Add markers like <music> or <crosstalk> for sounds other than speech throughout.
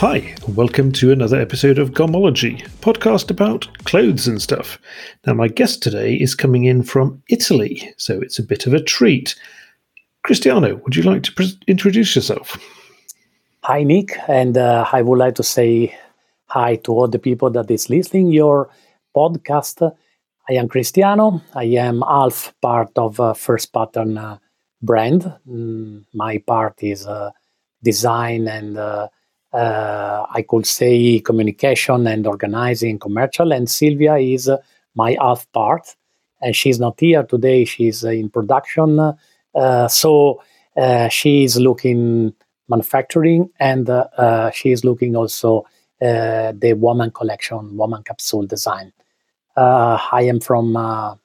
Hi, welcome to another episode of Gomology, podcast about clothes and stuff. Now, my guest today is coming in from Italy, so it's a bit of a treat. Cristiano, would you like to pre- introduce yourself? Hi, Nick, and uh, I would like to say hi to all the people that is listening your podcast. I am Cristiano. I am half part of uh, First Pattern uh, brand. Mm, my part is uh, design and uh, I could say communication and organizing commercial. And Sylvia is uh, my half part, and she's not here today. She's uh, in production, uh, so uh, she is looking manufacturing, and uh, she is looking also the woman collection, woman capsule design. I am from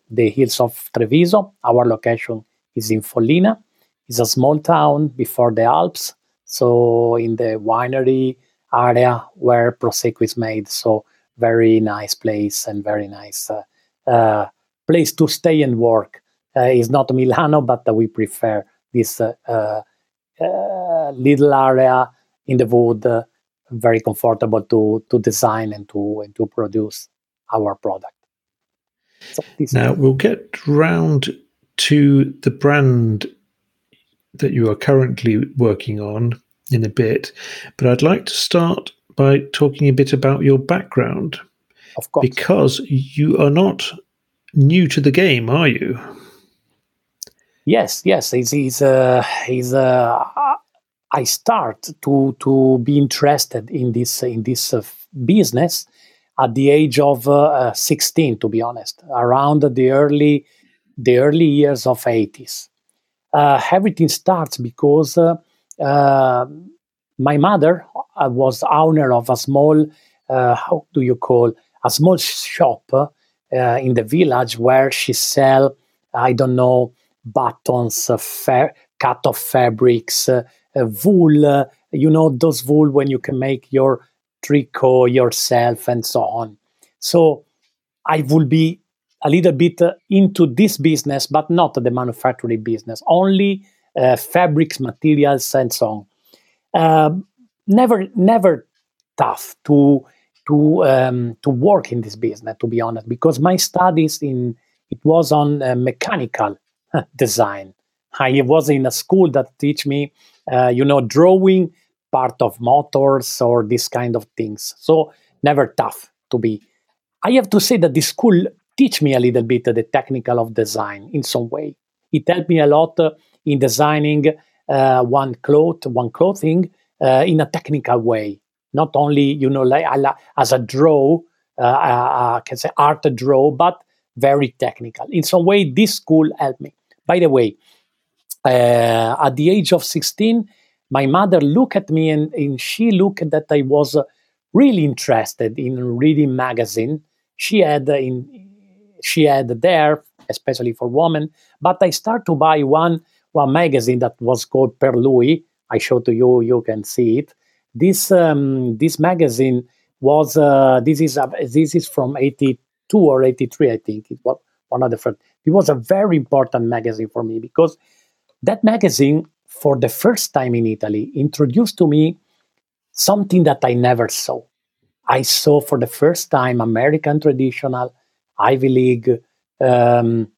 the hills of Treviso. Our location is in Follina. It's a small town before the Alps so in the winery area where prosecco is made so very nice place and very nice uh, uh, place to stay and work. Uh, is not milano but we prefer this little area in the wood very comfortable to to design and to and to produce our product. So now we'll get round to the brand that you are currently working on in a bit, but I'd like to start by talking a bit about your background. Of course. Because you are not new to the game, are you? Yes, yes. He's, he's, uh, he's, uh, I start to, to be interested in this, in this uh, business at the age of uh, 16, to be honest, around the early, the early years of 80s uh, everything starts because uh, uh, my mother uh, was owner of a small, how do you call, a small shop in the village where she sell, I don't know, buttons, fa- cut of fabrics, wool, you know, those wool when you can make your tricot yourself and so on. So I will be a little bit into this business, but not the manufacturing business, only uh, fabrics, materials, and so on. Uh, never, never tough to to um, to work in this business, to be honest, because my studies in it was on uh, mechanical <laughs> design. I was in a school that teach me, uh, you know, drawing part of motors or this kind of things. So never tough to be. I have to say that the school teach me a little bit the technical of design in some way. It helped me a lot in designing uh, one cloth, one clothing uh, in a technical way, not only you know like as a draw, uh, uh, can say art draw, but very technical. In some way, this school helped me. By the way, uh, at the age of 16, my mother looked at me and, and she looked that I was really interested in reading magazine. She had in she had there, especially for women. But I start to buy one one magazine that was called Per Lui. I show to you, you can see it. This um, this magazine was uh, this is uh, this is from eighty two or eighty three, I think. It was one of the first. It was a very important magazine for me because that magazine, for the first time in Italy, introduced to me something that I never saw. I saw for the first time American traditional Ivy League um,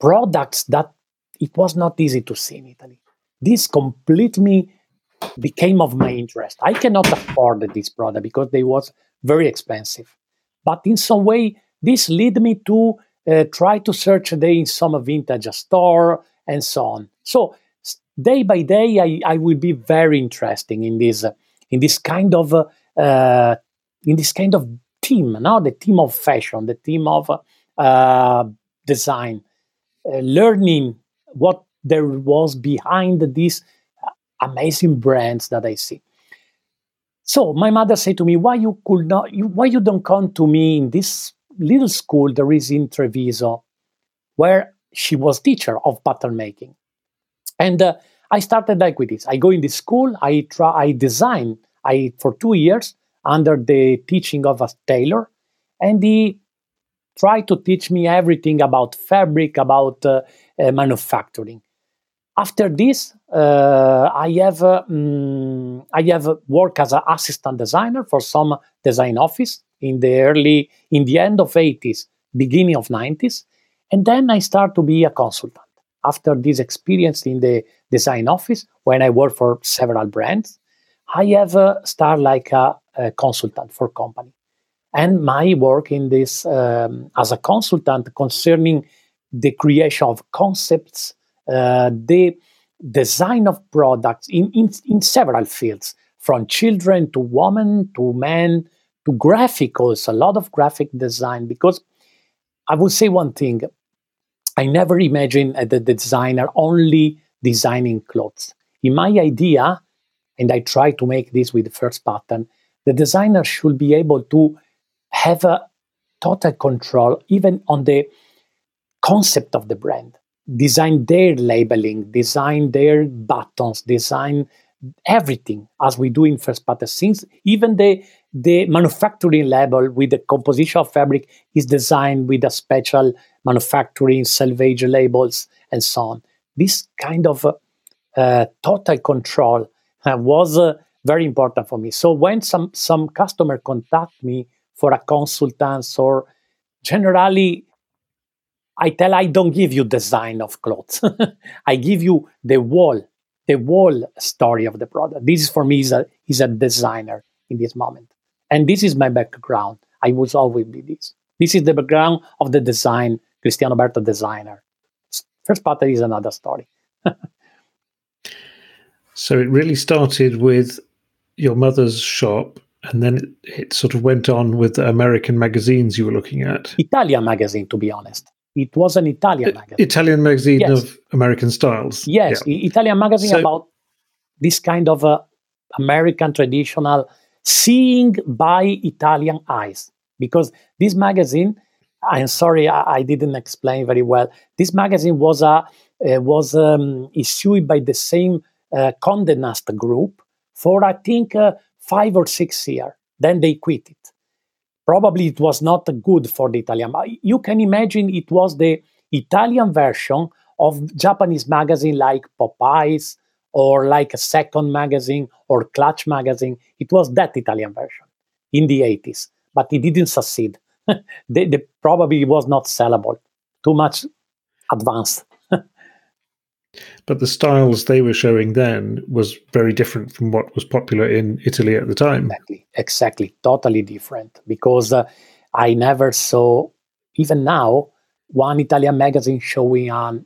products that it was not easy to see in Italy. This completely became of my interest. I cannot afford this product because they was very expensive. But in some way, this led me to uh, try to search day in some vintage store and so on. So day by day, I, I will be very interesting in this uh, in this kind of uh in this kind of team, now the team of fashion, the team of uh, design, uh, learning what there was behind these amazing brands that I see. So my mother said to me, "Why you could not? You, why you don't come to me in this little school there is in Treviso, where she was teacher of pattern making?" And uh, I started like with this. I go in the school. I try. I design. I for two years under the teaching of a tailor, and he tried to teach me everything about fabric, about uh, uh, manufacturing. after this, uh, I have um, I have worked as an assistant designer for some design office in the early in the end of 80s, beginning of 90s, and then I start to be a consultant. After this experience in the design office, when I work for several brands, I have uh, started like a, consultant for company, and my work in this um, as a consultant concerning the creation of concepts uh, the design of products in, in, in several fields, from children to women to men to graphic also, a lot of graphic design. Because I will say one thing I never imagined the designer only designing clothes. In my idea, and I try to make this with the first pattern, the designer should be able to have a total control even on the concept of the brand. Design their labeling, design their buttons, design everything as we do in first pattern since even the the manufacturing label with the composition of fabric is designed with a special manufacturing selvage labels and so on. This kind of uh, total control uh, was uh, very important for me so when some some customer contact me for a consultants or generally I tell I don't give you design of clothes. <laughs> I give you the wall, the wall story of the product. This is for me is a is a designer in this moment. And this is my background. I was always be this. This is the background of the design, Cristiano Berto designer. First part is another story. <laughs> so it really started with your mother's shop and then it, it, sort of went on with the American magazines you were looking at. Italian magazine, to be honest. It was an Italian magazine. Italian magazine yes. of American styles. Yes, yeah. Italian magazine so, about this kind of uh, American traditional seeing by Italian eyes. Because this magazine, I'm sorry, I, I didn't explain very well. This magazine was a uh, was um, issued by the same uh, Condé Nast group for I think uh, five or six years. Then they quit it probably it was not good for the Italian. You can imagine it was the Italian version of Japanese magazine like Popeyes or like a Second magazine or Clutch magazine. It was that Italian version in the 80s, but it didn't succeed. <laughs> they, they probably was not sellable, too much advanced. But the styles they were showing then was very different from what was popular in Italy at the time. Exactly, exactly, totally different. Because uh, I never saw, even now, one Italian magazine showing an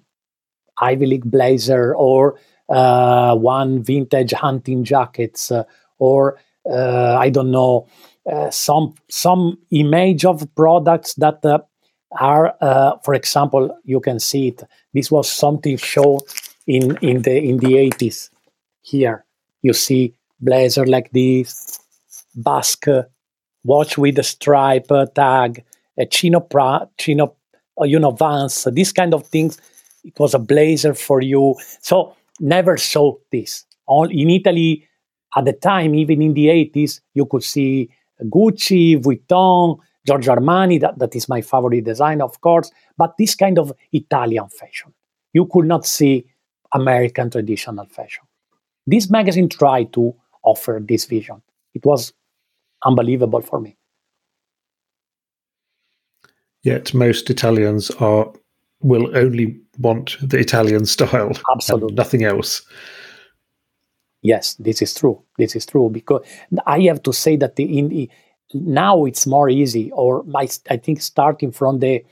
Ivy League blazer or uh, one vintage hunting jackets uh, or uh, I don't know uh, some some image of products that uh, are, for example, you can see it. This was something shown in in the in the 80s here you see blazer like this basque watch with a stripe uh, tag a chino pra, chino uh, you know vans these kind of things. It was a blazer for you. So never saw this. All in italy at the time even in the 80s you could see gucci vuitton giorgio armani that, that is my favorite design of course but this kind of italian fashion you could not see American traditional fashion. This magazine tried to offer this vision. It was unbelievable for me. Yet most Italians are will only want the Italian style, absolutely nothing else. Yes, this is true. This is true because I have to say that the, in now it's more easy, or my, I think starting from the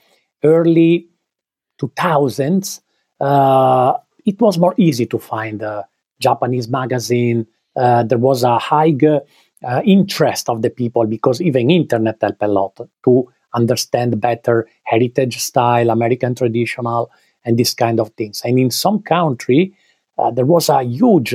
early 2000s, uh, it was more easy to find a Japanese magazine. Uh, there was a high uh, interest of the people because even internet helped a lot to understand better heritage style, American traditional, and this kind of things. And in some country, uh, there was a huge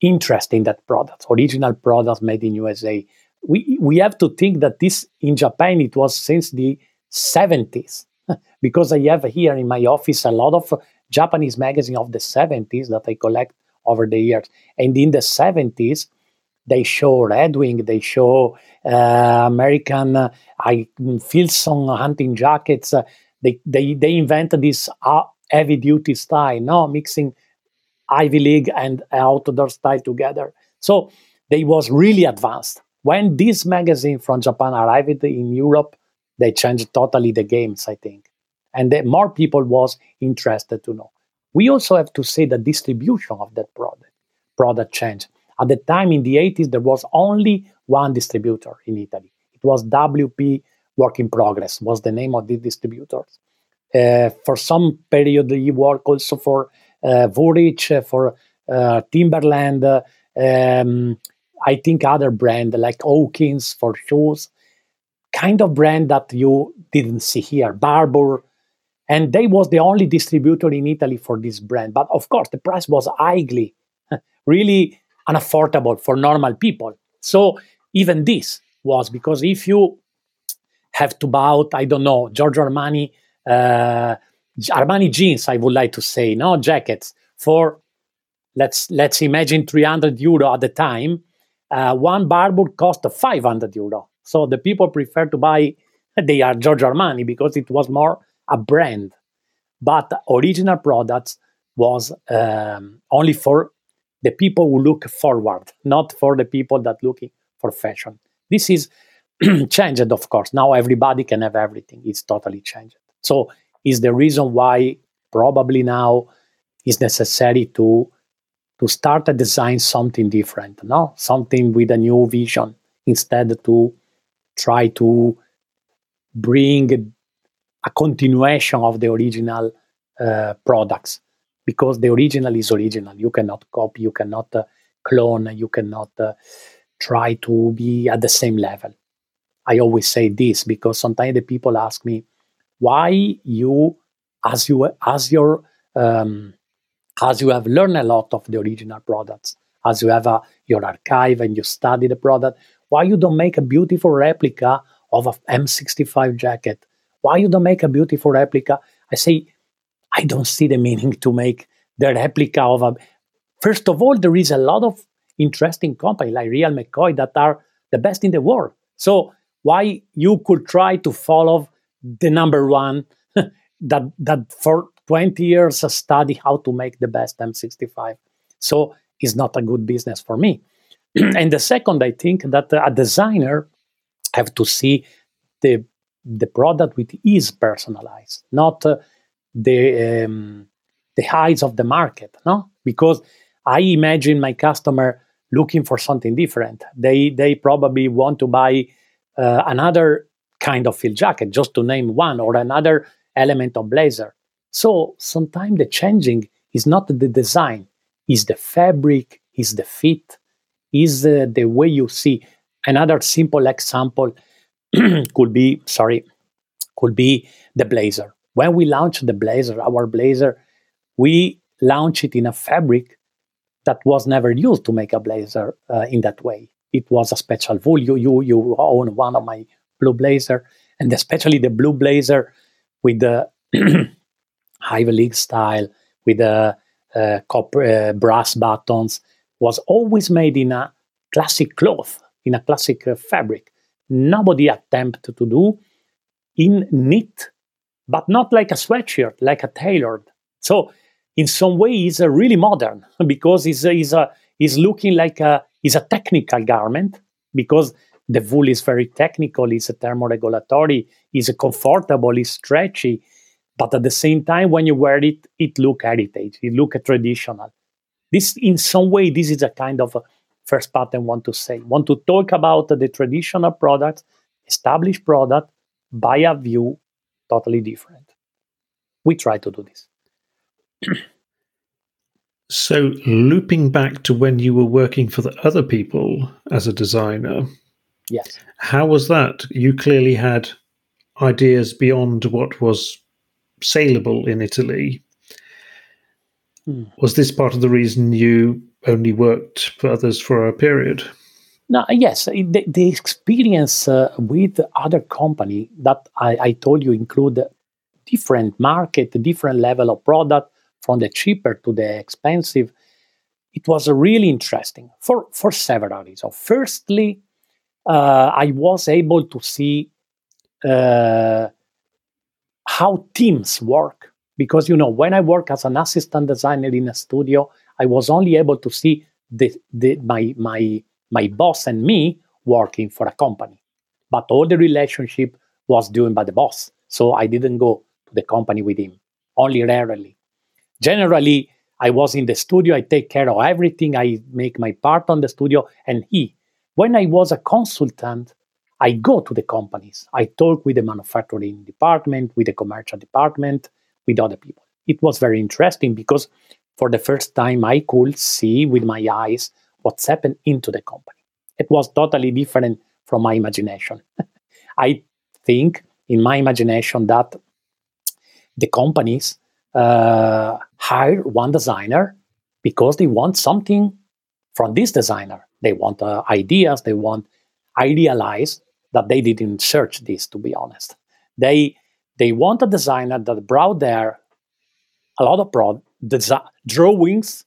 interest in that product, original products made in USA. We we have to think that this in Japan it was since the 70s <laughs> because I have here in my office a lot of Japanese magazine of the 70s that I collect over the years. And in the 70s, they show Red Wing, they show uh, American uh, I Filson hunting jackets. Uh, they, they, they invented this uh, heavy duty style, no mixing Ivy League and outdoor style together. So they was really advanced. When this magazine from Japan arrived in Europe, they changed totally the games, I think. And more people was interested to know. We also have to say the distribution of that product, product changed. At the time in the 80s, there was only one distributor in Italy. It was WP Work in Progress, was the name of the distributors. Uh, for some period, he worked also for uh, Woolrich, uh, for uh, Timberland, uh, um, I think other brand like Hawkins for shoes, kind of brand that you didn't see here, Barbour, and they was the only distributor in Italy for this brand. But of course, the price was highly, <laughs> really unaffordable for normal people. So even this was because if you have to buy, I don't know, Giorgio Armani, uh, Armani jeans, I would like to say, no jackets for let's let's imagine 300 euro at the time. Uh, one Barbour cost 500 euro. So the people prefer to buy <laughs> they are Giorgio Armani because it was more a brand. But original products was um, only for the people who look forward, not for the people that looking for fashion. This is <clears throat> changed, of course. Now everybody can have everything. It's totally changed. So is the reason why probably now is necessary to to start to design something different, no, something with a new vision instead to try to bring a continuation of the original uh, products because the original is original. You cannot copy, you cannot uh, clone, you cannot uh, try to be at the same level. I always say this because sometimes the people ask me why you, as you as your um, as you have learned a lot of the original products, as you have a, your archive and you study the product, why you don't make a beautiful replica of a M65 jacket? Why you don't make a beautiful replica? I say, I don't see the meaning to make the replica of a. First of all, there is a lot of interesting companies like Real McCoy that are the best in the world. So why you could try to follow the number one <laughs> that that for 20 years study how to make the best M65. So it's not a good business for me. <clears throat> and the second, I think that a designer have to see the the product with is personalized, not uh, the um, the highs of the market. No, because I imagine my customer looking for something different. They they probably want to buy uh, another kind of field jacket, just to name one, or another element of blazer. So sometimes the changing is not the design, is the fabric, is the fit, is uh, the way you see. Another simple example <clears throat> could be, sorry, could be the blazer. When we launched the blazer, our blazer, we launched it in a fabric that was never used to make a blazer uh, in that way. It was a special wool. You, you, you own one of my blue blazer, and especially the blue blazer with the <clears throat> Ivy League style with the uh, copper uh, brass buttons was always made in a classic cloth, in a classic uh, fabric. Nobody attempted to do in knit, but not like a sweatshirt, like a tailored. So in some way, it's uh, really modern <laughs> because it's, it's, a, it's looking like a, it's a technical garment because the wool is very technical, it's a thermoregulatory, it's comfortable, it's stretchy, but at the same time when you wear it it look heritage it look traditional. This in some way this is a kind of a first part i want to say. Want to talk about the traditional product, established product by a view totally different. We try to do this. <clears throat> So looping back to when you were working for the other people as a designer yes. how was that? You clearly had ideas beyond what was saleable in Italy. Hmm. Was this part of the reason you only worked for others for a period? No, yes, the, the experience uh, with other company that I, I, told you include different market, different level of product, from the cheaper to the expensive. It was really interesting for for several reasons. Firstly, uh, I was able to see uh, how teams work. Because, you know, when I work as an assistant designer in a studio, I was only able to see the, the, my, my, my boss and me working for a company. But all the relationship was done by the boss. So I didn't go to the company with him, only rarely. Generally, I was in the studio, I take care of everything, I make my part on the studio, and he. When I was a consultant, I go to the companies. I talk with the manufacturing department, with the commercial department, with other people. It was very interesting because for the first time I could see with my eyes what's happened into the company. It was totally different from my imagination. <laughs> I think in my imagination that the companies uh, hire one designer because they want something from this designer. They want uh, ideas, they want idealize that they didn't search this to be honest. They they want a designer that brought there a lot of pro- drawings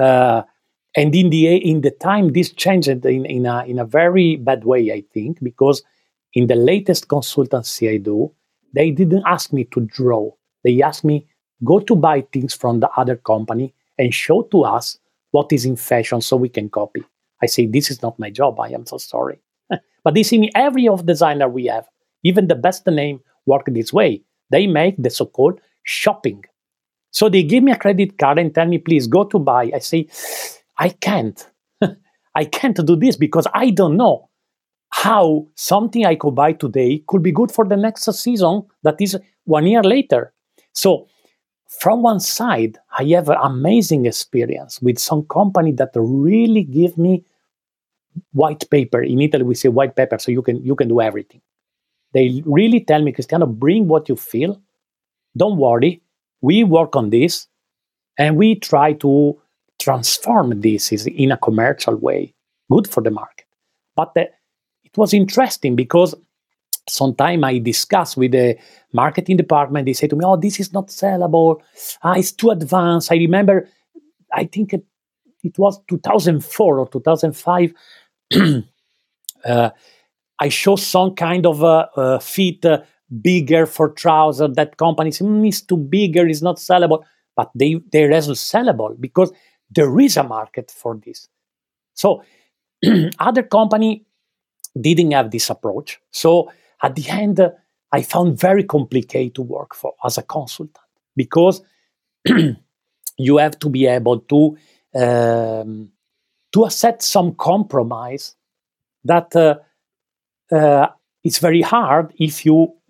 uh, and in the in the time this changed in, in a in a very bad way i think because in the latest consultancy i do they didn't ask me to draw. They asked me go to buy things from the other company and show to us what is in fashion so we can copy. I say this is not my job. I am so sorry but they see me every of designer we have even the best name work this way they make the so-called shopping so they give me a credit card and tell me please go to buy i say I can't. <laughs> I can't do this because I don't know how something I could buy today could be good for the next season that is one year later. So, from one side, I have an amazing experience with some company that really give me white paper. In Italy, we say white paper, so you can you can do everything. They really tell me, Cristiano, bring what you feel. Don't worry, we work on this, and we try to transform this in a commercial way, good for the market. But the, it was interesting because sometimes I discuss with the marketing department, they say to me, oh, this is not sellable. Ah, it's too advanced. I remember, I think it, it was 2004 or 2005. <clears throat> uh, I show some kind of a, a fit uh, bigger for trousers that companies mm, is too bigger, is not sellable. But they, they're also sellable because there is a market for this. So <clears throat> other company didn't have this approach. So at the end, uh, I found very complicated to work for as a consultant because <clears throat> you have to be able to um, to accept some compromise that uh, uh, it's very hard if you <clears throat>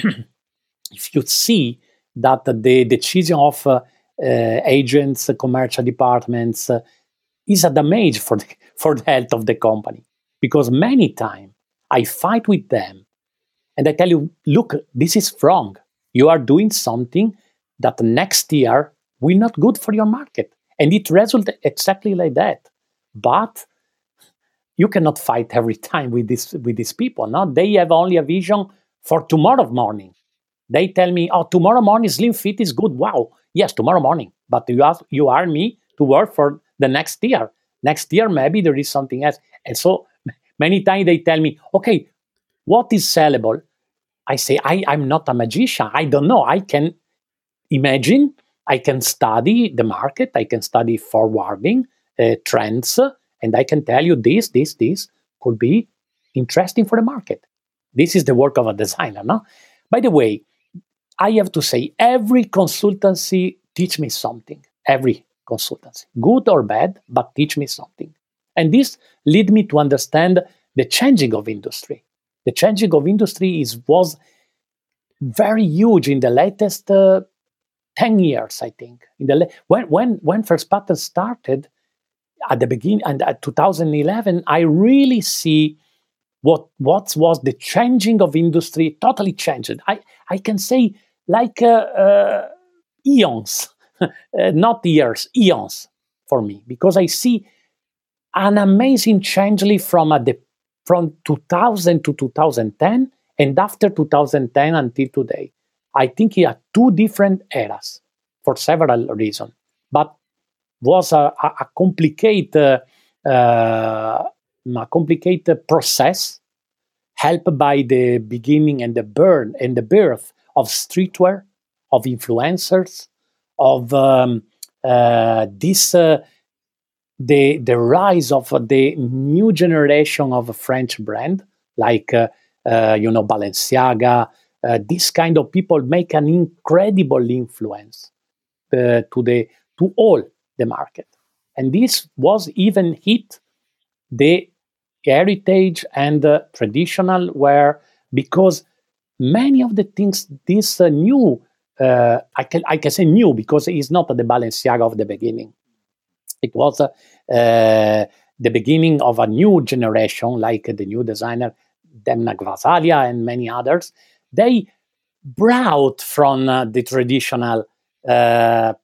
if you see that the decision of uh, uh, agents, commercial departments, uh, is a damage for <laughs> the, for the health of the company. Because many times I fight with them and I tell you, look, this is wrong. You are doing something that next year will not good for your market. And it resulted exactly like that. But you cannot fight every time with this with these people. No, they have only a vision for tomorrow morning. They tell me, "Oh, tomorrow morning Slim Fit is good. Wow, Yes, tomorrow morning. But you ask, you are me to work for the next year. Next year, maybe there is something else. And so <laughs> many times they tell me, okay, what is sellable? I say, I, I'm not a magician. I don't know. I can imagine, I can study the market, I can study forwarding uh, trends, and I can tell you this, this, this could be interesting for the market. This is the work of a designer, no? By the way, I have to say, every consultancy teach me something. Every consultancy, good or bad, but teach me something. And this lead me to understand the changing of industry. The changing of industry is was very huge in the latest uh, 10 years, I think. In the when when when First Pattern started at the beginning and at 2011, I really see what what was the changing of industry totally changed. I I can say like uh, uh, eons, <laughs> uh, not years, eons for me, because I see an amazing change from a de- from 2000 to 2010 and after 2010 until today. I think he had two different eras for several reasons, but was a, a, complicated, a complicated process helped by the beginning and the burn and the birth of streetwear, of influencers, of um, uh, this uh, the the rise of the new generation of French brand like uh, you know Balenciaga. This kind of people make an incredible influence to the to all the market, and this was even hit the heritage and uh, traditional where because many of the things this uh, new uh, I can I can say new because it's not the Balenciaga of the beginning. It was uh, the beginning of a new generation, like the new designer Demna Gvasalia and many others. They brought from uh, the traditional uh,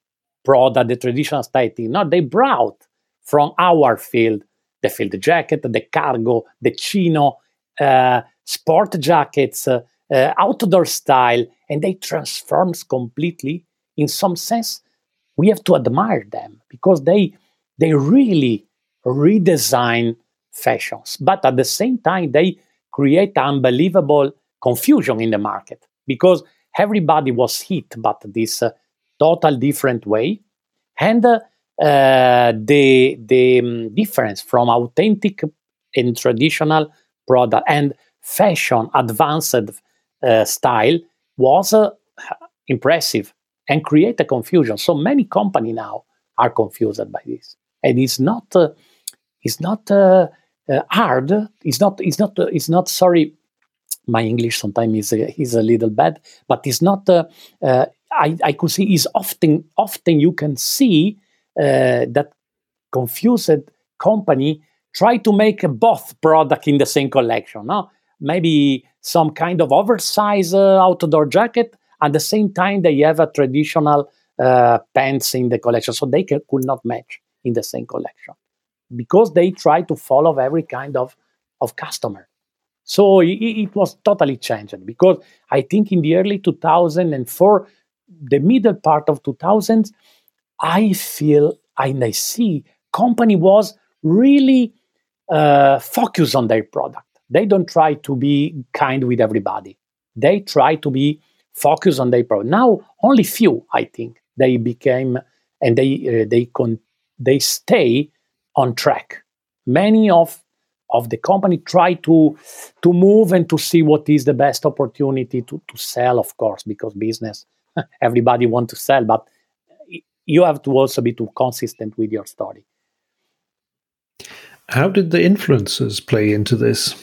product, the traditional styling. No, they brought from our field the field jacket, the cargo, the chino, uh, sport jackets, uh, uh, outdoor style, and they transforms completely. In some sense, we have to admire them because they they really redesign fashions, but at the same time they create unbelievable confusion in the market because everybody was hit, but this uh, total different way, and uh, the the um, difference from authentic and traditional product and fashion advanced uh, style was uh, impressive and create a confusion. So many company now are confused by this, and it's not uh, it's not uh, uh, hard. It's not it's not uh, it's not sorry. My English sometimes is is a little bad, but it's not. I, I could see is often often you can see that confused company try to make both product in the same collection. No, maybe some kind of oversized uh, outdoor jacket. At the same time, they have a traditional uh, pants in the collection, so they could not match in the same collection because they try to follow every kind of of customer. So it, it was totally changed because I think in the early 2004, the middle part of 2000s, I feel and I see company was really uh, focused on their product. They don't try to be kind with everybody. They try to be focused on their product. Now, only few, I think, they became and they uh, they con- they stay on track. Many of of the company try to to move and to see what is the best opportunity to, to sell, of course, because business <laughs> everybody want to sell, but you have to also be too consistent with your story. How did the influencers play into this?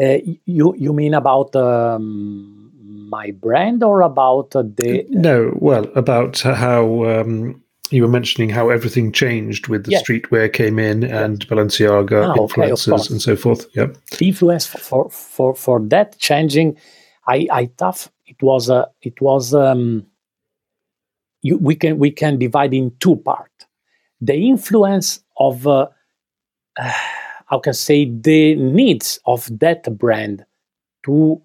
Uh, you you mean about um, my brand or about the? No, well, about how um, you were mentioning how everything changed with the yes. streetwear came in and Balenciaga ah, influences okay, and so forth. Yep. Influence for for for that changing, I I tough. It was a it was um. You, we can we can divide in two part. The influence of uh, uh, <sighs> how can I say the needs of that brand to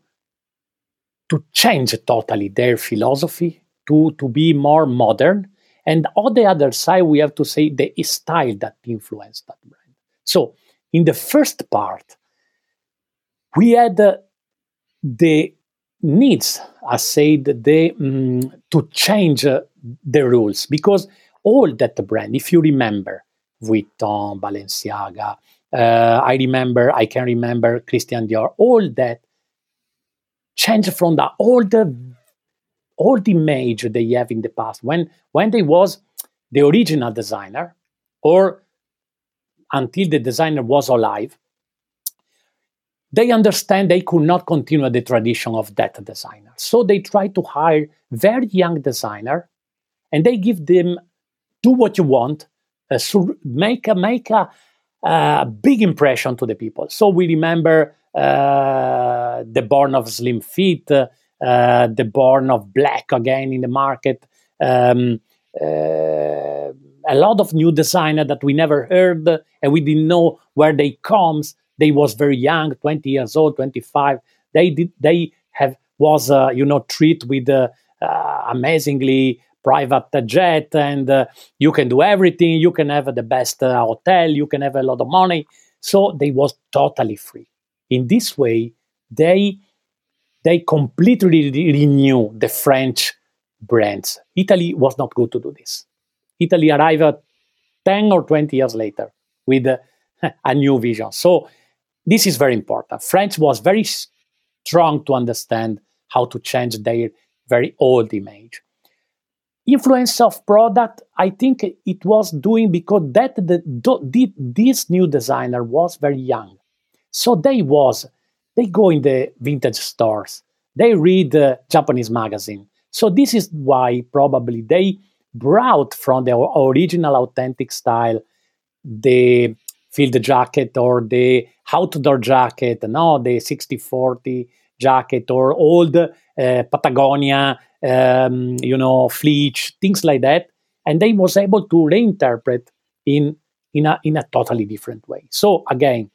to change totally their philosophy to to be more modern and on the other side we have to say the style that influenced that brand so in the first part we had uh, the needs i said the um, to change uh, the rules because all that brand if you remember Vuitton, Balenciaga, uh, I remember, I can remember Christian Dior, all that changed from the old, old image they have in the past. When, when they was the original designer, or until the designer was alive, they understand they could not continue the tradition of that designer. So they try to hire very young designer, and they give them do what you want, uh, so make a make a a big impression to the people. So we remember uh, the born of Slim feet, uh, the born of Black again in the market. Um, uh, a lot of new designer that we never heard and we didn't know where they comes. They was very young, 20 years old, 25. They did. They have was uh, you know treat with uh, amazingly private jet and uh, you can do everything you can have the best uh, hotel you can have a lot of money so they was totally free in this way they they completely renew the french brands italy was not good to do this italy arrived 10 or 20 years later with a, <laughs> a new vision. So this is very important. French was very strong to understand how to change their very old image. Influence of product, I think it was doing because that the, the, this new designer was very young. So they was they go in the vintage stores, they read the Japanese magazine. So this is why probably they brought from the original authentic style the field jacket or the outdoor jacket, no, the 6040 jacket or old uh, Patagonia, um, you know, fleece, things like that. And they was able to reinterpret in in a in a totally different way. So again,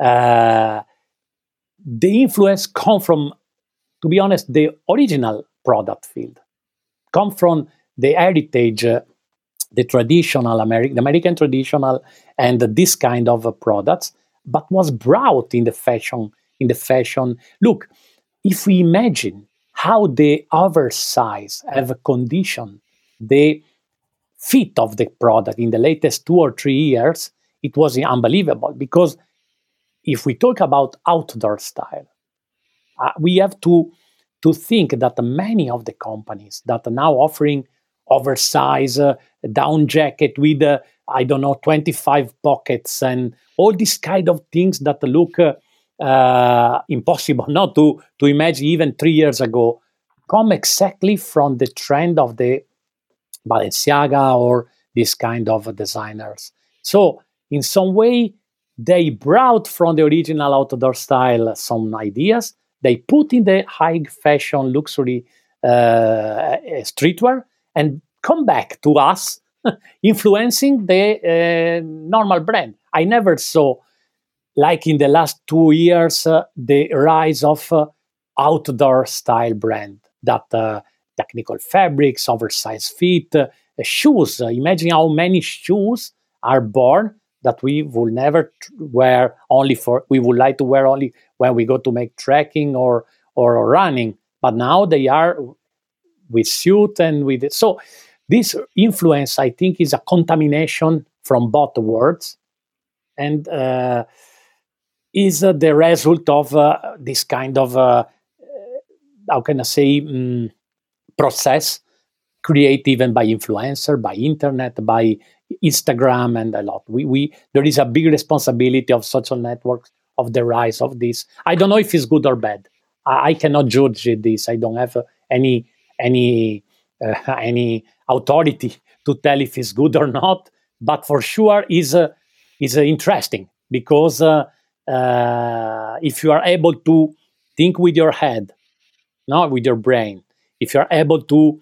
uh, the influence come from, to be honest, the original product field, come from the heritage, uh, the traditional American, the American traditional, and this kind of products, but was brought in the fashion. In the fashion, look, if we imagine how the oversize have conditioned the fit of the product in the latest two or three years, it was unbelievable because if we talk about outdoor style, uh, we have to to think that many of the companies that are now offering oversized uh, down jacket with uh, I don't know 25 pockets and all these kind of things that look uh, impossible <laughs> not to to imagine even three years ago come exactly from the trend of the Balenciaga or this kind of designers. So in some way they brought from the original outdoor style some ideas. They put in the high fashion luxury uh, streetwear and come back to us, <laughs> influencing the uh, normal brand. I never saw, like in the last two years, uh, the rise of uh, outdoor style brand that uh, technical fabrics, oversized fit, uh, shoes. imagine how many shoes are born that we will never wear only for we would like to wear only when we go to make trekking or or running but now they are with suit and with it. so this influence i think is a contamination from both worlds and uh, is uh, the result of uh, this kind of uh, how can i say um, process created even by influencer by internet by Instagram and a lot. We, we there is a big responsibility of social networks of the rise of this. I don't know if it's good or bad. I, I cannot judge this. I don't have uh, any any uh, <laughs> any authority to tell if it's good or not. But for sure, is uh, is uh, interesting because uh, uh, if you are able to think with your head, not with your brain, if you are able to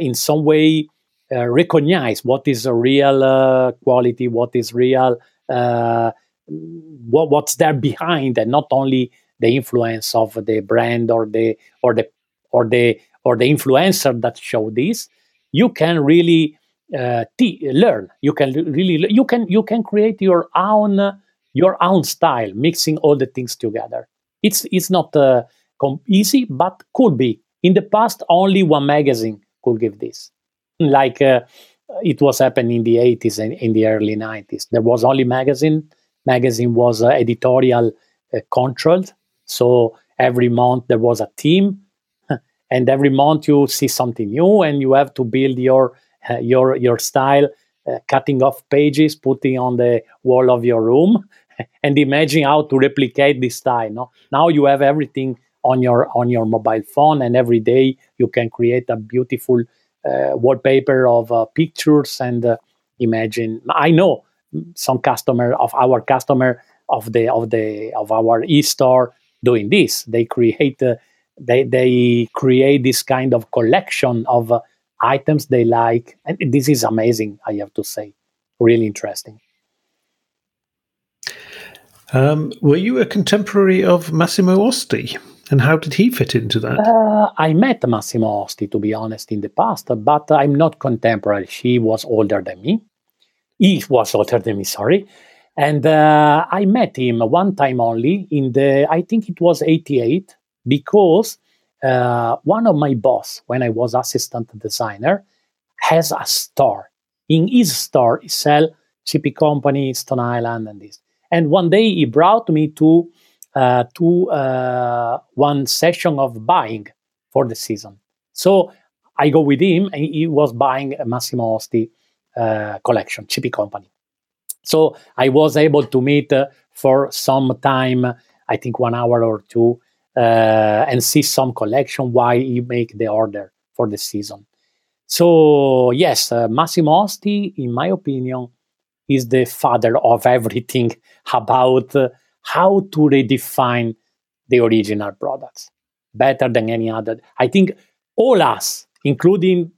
in some way recognize what is a real quality, what is real, what, what's there behind, and not only the influence of the brand or the or the or the or the influencer that show this. You can really uh, t- learn. You can really you can you can create your own your own style, mixing all the things together. It's it's not uh, com- easy, but could be. In the past, only one magazine could give this like uh, it was happening in the 80s and in the early 90s. There was only magazine. Magazine was uh, editorial uh, controlled. So every month there was a team, and every month you see something new, and you have to build your uh, your your style, uh, cutting off pages, putting on the wall of your room, <laughs> and imagine how to replicate this style. No? Now you have everything on your on your mobile phone, and every day you can create a beautiful uh, wallpaper of uh, pictures and uh, imagine. I know some customer of our customer of the of the of our e-store doing this. They create they they create this kind of collection of items they like, and this is amazing. I have to say, really interesting. Um, were you a contemporary of Massimo Osti? And how did he fit into that? Uh, I met Massimo Osti, to be honest, in the past, but I'm not contemporary. He was older than me. He was older than me, sorry. And uh, I met him one time only in the, I think it was 88, because uh, one of my boss, when I was assistant designer, has a store in his store, he sell CP Company, Stone Island, and this. And one day he brought me to uh, to uh, one session of buying for the season. So I go with him, and he was buying a Massimo Osti uh, collection, CP Company. So I was able to meet uh, for some time, I think one hour or two, and see some collection while you make the order for the season. So yes, uh, Massimo Osti, in my opinion, is the father of everything <laughs> about uh, how to redefine the original products better than any other. I think all us, including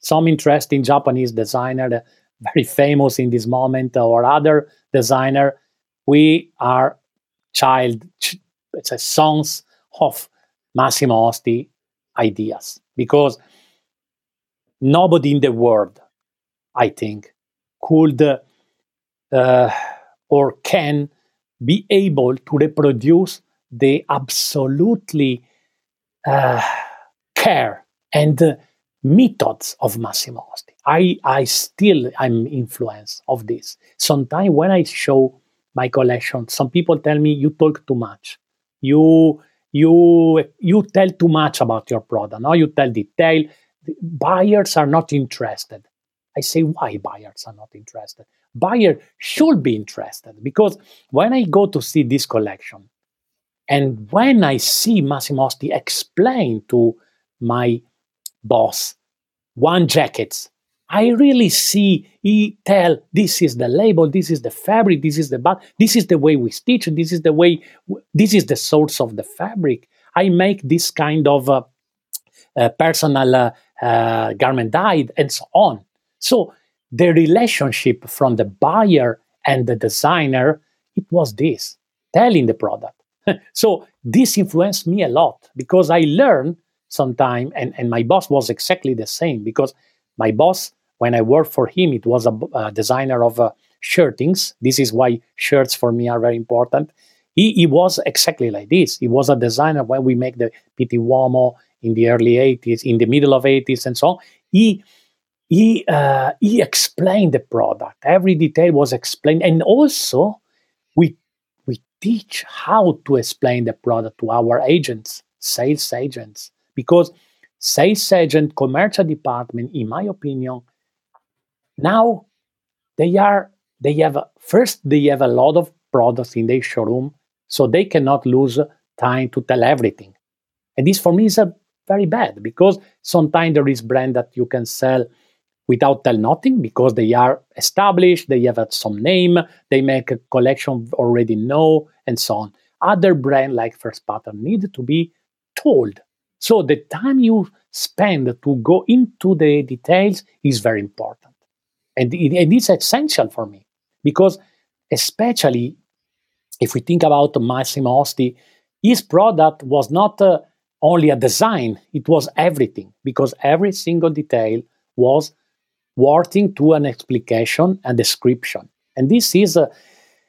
some interesting Japanese designer, <laughs> very famous in this moment, or other designer, we are child, it's a sons of Massimo Osti ideas because nobody in the world, I think, could uh, or can be able to reproduce the absolutely uh, care and uh, methods of Massimo Osti. I, I still am influenced of this. Sometimes when I show my collection, some people tell me you talk too much. You you you tell too much about your product. Now you tell detail. Buyers are not interested. I say why buyers are not interested. Buyer should be interested because when I go to see this collection, and when I see Massimo explain to my boss one jacket, I really see he tell this is the label, this is the fabric, this is the but, this is the way we stitch, this is the way, this is the source of the fabric. I make this kind of uh, uh, personal uh, uh garment dyed and so on. So the relationship from the buyer and the designer, it was this telling the product. <laughs> so this influenced me a lot because I learned sometime, and, and my boss was exactly the same because my boss, when I worked for him, it was a, a designer of uh, shirtings. This is why shirts for me are very important. He, he was exactly like this. He was a designer when we make the Pitti Uomo in the early 80s, in the middle of 80s and so on. He he uh, he explained the product. Every detail was explained, and also we we teach how to explain the product to our agents, sales agents, because sales agent, commercial department, in my opinion, now they are they have first they have a lot of products in their showroom, so they cannot lose time to tell everything, and this for me is a very bad because sometimes there is brand that you can sell without tell nothing because they are established, they have some name, they make a collection already know, and so on. Other brand like First Pattern need to be told. So the time you spend to go into the details is very important. And it, it is essential for me because especially if we think about Massimo Osti, his product was not uh, only a design, it was everything because every single detail was working to an explication and description. And this is uh,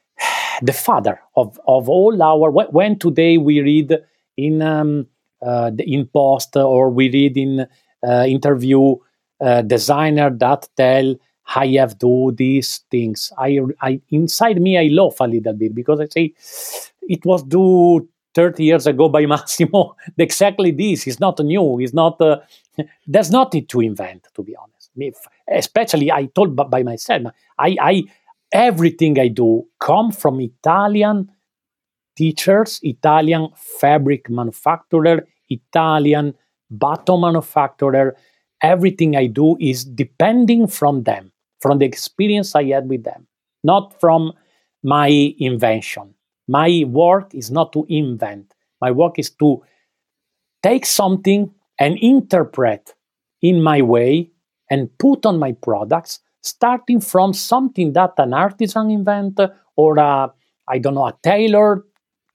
<sighs> the father of, of all our. When today we read in um, uh, in post or we read in uh, interview uh, designer that tell I have to do these things. I, I inside me I laugh a little bit because I say it was do 30 years ago by <laughs> Massimo. exactly this. is not new. It's not. Uh, <laughs> there's nothing to invent, to be honest especially I told by myself, I, I everything I do come from Italian teachers, Italian fabric manufacturer, Italian bottom manufacturer. Everything I do is depending from them, from the experience I had with them, not from my invention. My work is not to invent. My work is to take something and interpret in my way and put on my products, starting from something that an artisan invent or a, I don't know, a tailor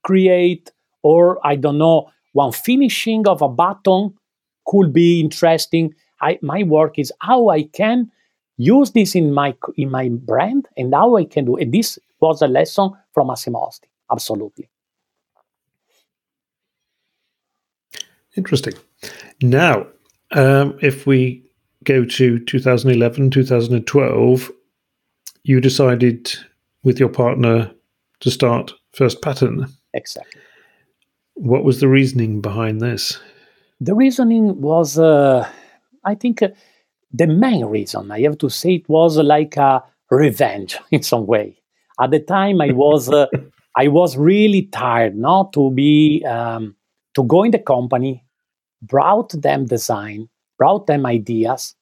create, or I don't know, one finishing of a button could be interesting. I, my work is how I can use this in my in my brand and how I can do it. This was a lesson from Massimo Osti. Absolutely. Interesting. Now, um, if we go to 2011, 2012, you decided with your partner to start First Pattern. Exactly. What was the reasoning behind this? The reasoning was, uh, I think, uh, the main reason, I have to say, it was like a revenge <laughs> in some way. At the time, I was, uh, <laughs> I was really tired, not to be, um, to go in the company, brought them design, brought them ideas,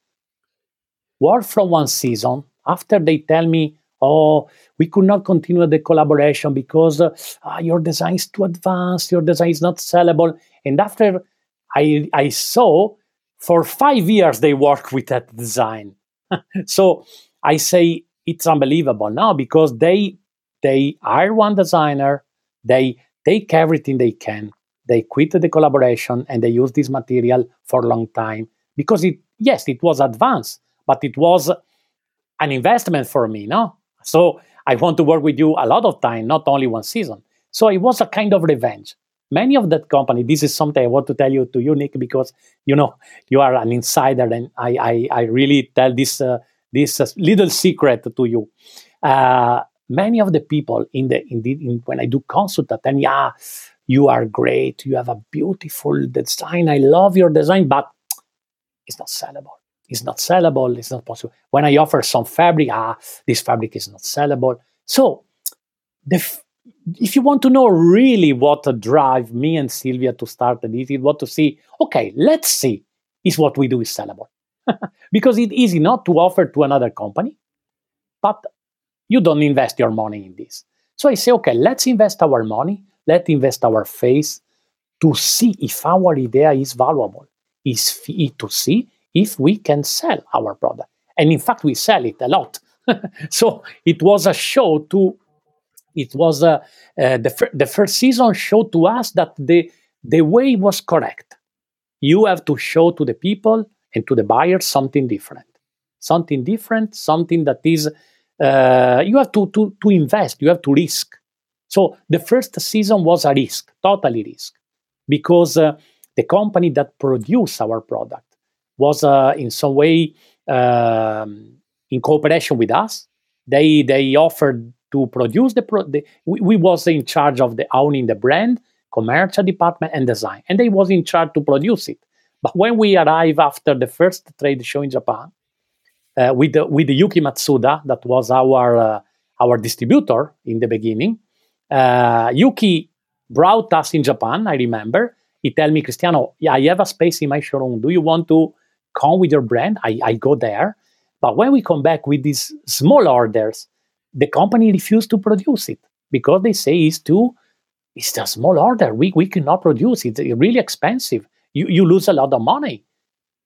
work from one season. After they tell me, oh, we could not continue the collaboration because uh, ah, your design is too advanced, your design is not sellable. And after I, I saw for five years they work with that design. <laughs> so I say it's unbelievable now because they they hire one designer, they take everything they can, they quit the collaboration and they use this material for a long time because it yes it was advanced, but it was an investment for me, no? So I want to work with you a lot of time, not only one season. So it was a kind of revenge. Many of that company, this is something I want to tell you to you, Nick, because you know you are an insider, and I I, I really tell this uh, this uh, little secret to you. Uh, many of the people in the in, the, in when I do consult, and yeah, you are great, you have a beautiful design, I love your design, but it's not sellable it's not sellable, it's not possible. When I offer some fabric, ah, this fabric is not sellable. So, f- if you want to know really what drive me and Sylvia to start this, is what to see, okay, let's see is what we do is sellable. <laughs> because it's easy not to offer to another company, but you don't invest your money in this. So I say, okay, let's invest our money, let's invest our face to see if our idea is valuable, is to see if we can sell our product. And in fact, we sell it a lot. <laughs> so it was a show to, it was a, uh, the, fir- the first season showed to us that the, the way was correct. You have to show to the people and to the buyers something different. Something different, something that is, uh, you have to, to, to invest, you have to risk. So the first season was a risk, totally risk, because uh, the company that produced our product was uh, in some way um, in cooperation with us. They they offered to produce the, pro- the we, we, was in charge of the owning the brand, commercial department, and design, and they was in charge to produce it. But when we arrive after the first trade show in Japan, uh, with the, with the Yuki Matsuda, that was our uh, our distributor in the beginning, uh, Yuki brought us in Japan. I remember he tell me, Cristiano, yeah, I have a space in my showroom. Do you want to come with your brand, I, I go there. But when we come back with these small orders, the company refused to produce it because they say it's too, it's a small order. We, we cannot produce it. It's really expensive. You, you lose a lot of money.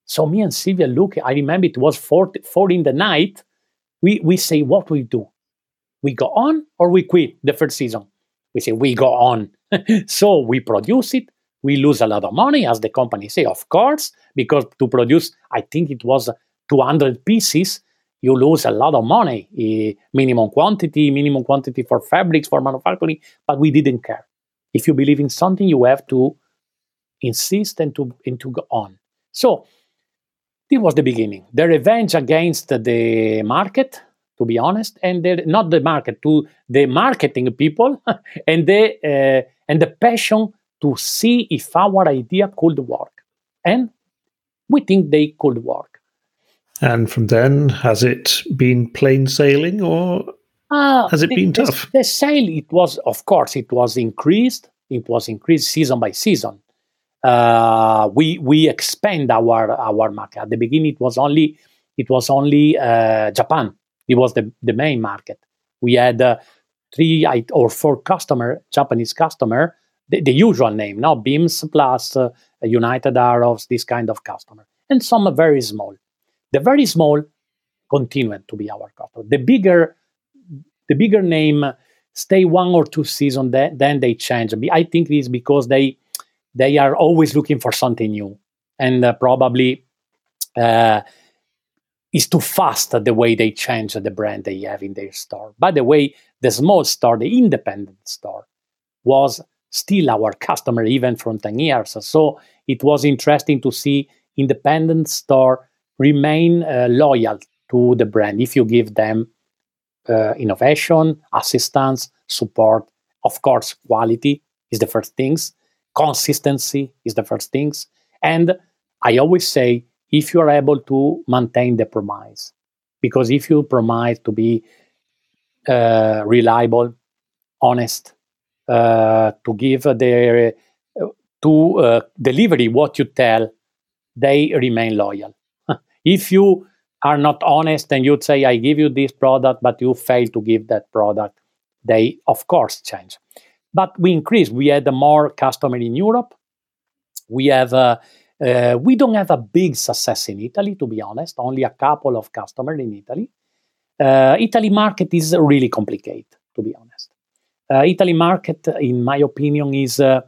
So me and Sylvia look, I remember it was four, four in the night. We, we say, what we do? We go on or we quit the first season? We say, we go on. <laughs> so we produce it we lose a lot of money, as the company say, of course, because to produce, I think it was 200 pieces, you lose a lot of money, uh, minimum quantity, minimum quantity for fabrics, for manufacturing, but we didn't care. If you believe in something, you have to insist and to, and to go on. So this was the beginning. The revenge against the market, to be honest, and the, not the market, to the marketing people, <laughs> and the uh, and the passion to see if our idea could work. And we think they could work. And from then, has it been plain sailing or uh, has it the, been tough? The, the sale, it was, of course, it was increased. It was increased season by season. Uh, we we expand our our market. At the beginning, it was only it was only uh, Japan. It was the, the main market. We had uh, three or four customer Japanese customer the, the usual name, now Beams plus uh, United Arrows, this kind of customer, and some are very small. The very small continued to be our customer. The bigger, the bigger name stay one or two seasons, then, then they change. I think this because they they are always looking for something new, and uh, probably uh, it's too fast the way they change the brand they have in their store. By the way, the small store, the independent store, was still our customer even from 10 years. So it was interesting to see independent store remain uh, loyal to the brand if you give them uh, innovation, assistance, support. Of course, quality is the first things. Consistency is the first things. And I always say, if you are able to maintain the promise, because if you promise to be uh, reliable, honest, uh, to give the uh, to uh, delivery what you tell, they remain loyal. If you are not honest and you say, I give you this product, but you fail to give that product, they of course change. But we increase. We had more customer in Europe. We have uh, uh, we don't have a big success in Italy, to be honest. Only a couple of customers in Italy. Uh, Italy market is really complicated, to be honest. Uh, Italy market, in my opinion, is uh,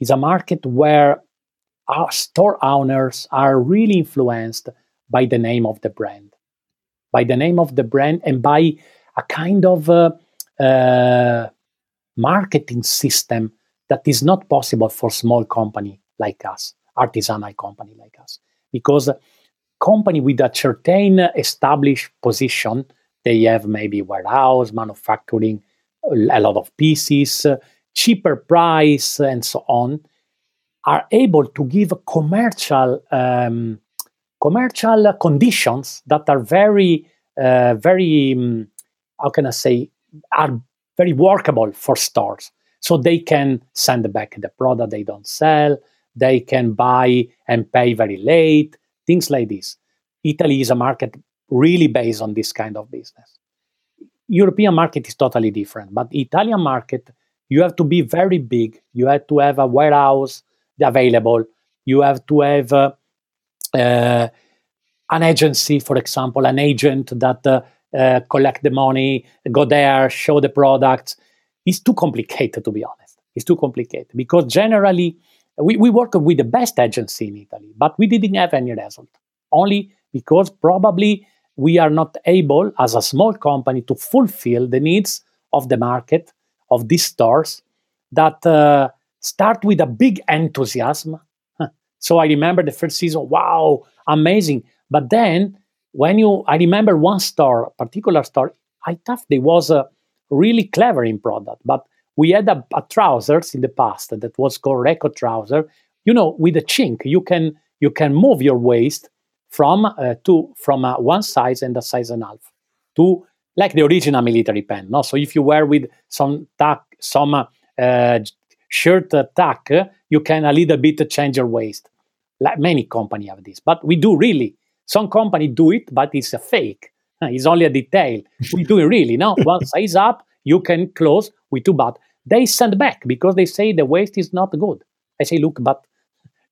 is a market where our store owners are really influenced by the name of the brand, by the name of the brand, and by a kind of uh, uh, marketing system that is not possible for small company like us, artisanal company like us, because company with a certain established position, they have maybe warehouse, manufacturing, a lot of pieces, cheaper price, and so on, are able to give commercial um, commercial conditions that are very, uh, very, um, how can I say, are very workable for stores. So they can send back the product they don't sell, they can buy and pay very late, things like this. Italy is a market really based on this kind of business. European market is totally different, but Italian market, you have to be very big. You have to have a warehouse available. You have to have uh, uh, an agency, for example, an agent that uh, collect the money, go there, show the products. is too complicated, to be honest. It's too complicated because generally we, we work with the best agency in Italy, but we didn't have any result. Only because probably we are not able, as a small company, to fulfill the needs of the market of these stores that uh, start with a big enthusiasm so I remember the first season, wow, amazing. But then when you, I remember one store, particular star, I thought they was a really clever in product, but we had a, a trousers in the past that was called Reco trouser. You know, with a chink, you can you can move your waist from uh, to from uh, one size and a size and a half to like the original military pant. No, so if you wear with some tuck, some uh, shirt tuck, you can a little bit change your waist. Like many companies have this, but we do really. Some company do it, but it's a fake. <laughs> It's only a detail. <laughs> We do it really. Now, one <laughs> size up, you can close with two but they send back because they say the waste is not good. I say, look, but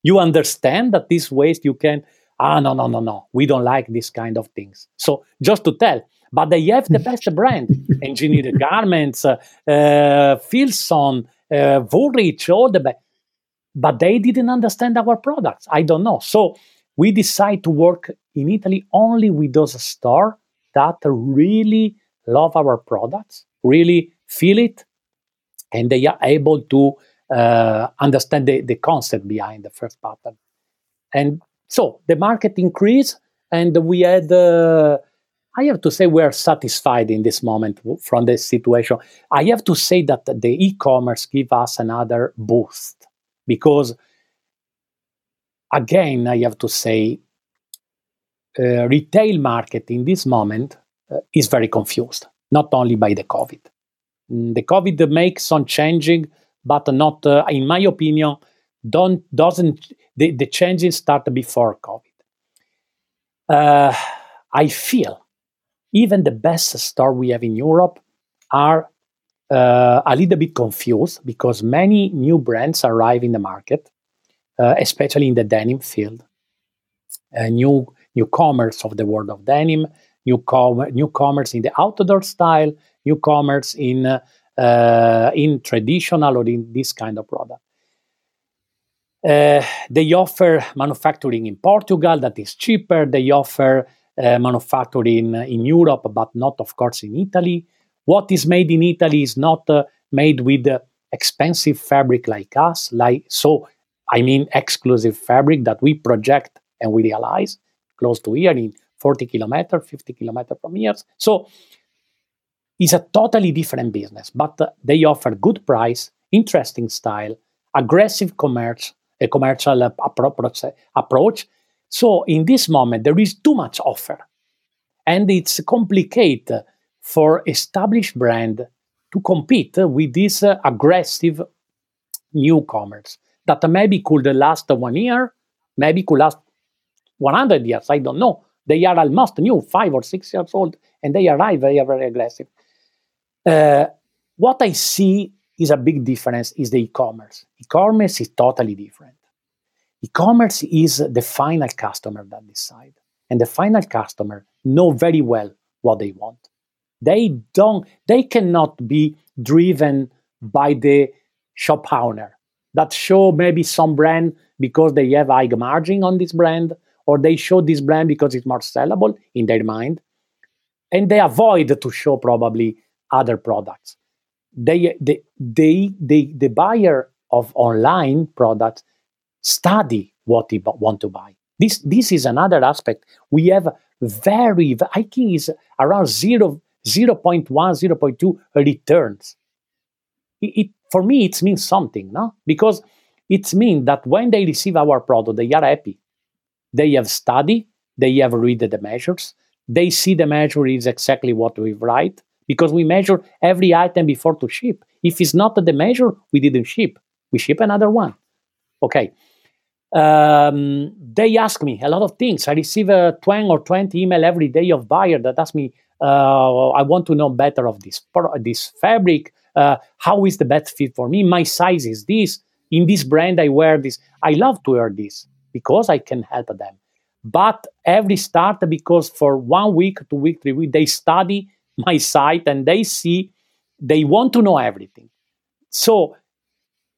you understand that this waste you can ah no no no no we don't like this kind of things so just to tell but they have the best brand engineered garments uh, uh, filson uh, Woolrich, all the best but they didn't understand our products. I don't know. So we decide to work in Italy only with those stores that really love our products, really feel it, and they are able to uh, understand the, the concept behind the first pattern. And so the market increased, and we had. Uh, I have to say we are satisfied in this moment from this situation. I have to say that the e-commerce give us another boost because again i have to say uh, retail market in this moment uh, is very confused not only by the covid mm, the covid makes some changing but not uh, in my opinion don't doesn't the, the changes start before covid uh, i feel even the best store we have in europe are uh, a little bit confused because many new brands arrive in the market, uh, especially in the denim field. Uh, new newcomers of the world of denim, newcomer, newcomers in the outdoor style, newcomers in uh, in traditional or in this kind of product. Uh, they offer manufacturing in Portugal that is cheaper. They offer uh, manufacturing in Europe, but not, of course, in Italy. What is made in Italy is not uh, made with uh, expensive fabric like us. Like so, I mean exclusive fabric that we project and we realize. close to here in 40 kilometer, 50 kilometer from here. So it's a totally different business, but uh, they offer good price, interesting style, aggressive commerce, a commercial approach. So in this moment, there is too much offer, and it's complicated for established brand to compete with this uh, aggressive newcomers that maybe could last one year, maybe could last 100 years. I don't know. They are almost new, five or six years old, and they arrive very, very aggressive. Uh, what I see is a big difference is the e-commerce. E-commerce is totally different. E-commerce is the final customer that decide, and the final customer know very well what they want. They don't. They cannot be driven by the shop owner that show maybe some brand because they have high margin on this brand, or they show this brand because it's more sellable in their mind, and they avoid to show probably other products. They, they, they, they, the buyer of online products study what they want to buy. This, this is another aspect. We have very, I think is around 0, 0.1, 0.2 returns. It, it, for me, it means something, no? Because it means that when they receive our product, they are happy. They have studied, they have read the measures, they see the measure is exactly what we write, because we measure every item before to ship. If it's not the measure, we didn't ship. We ship another one. Okay. Um, they ask me a lot of things. I receive a 20 or 20 email every day of buyer that ask me, uh, I want to know better of this, this fabric. Uh, how is the best fit for me? My size is this. In this brand, I wear this. I love to wear this because I can help them. But every start, because for one week, two week, three week, they study my site and they see they want to know everything. So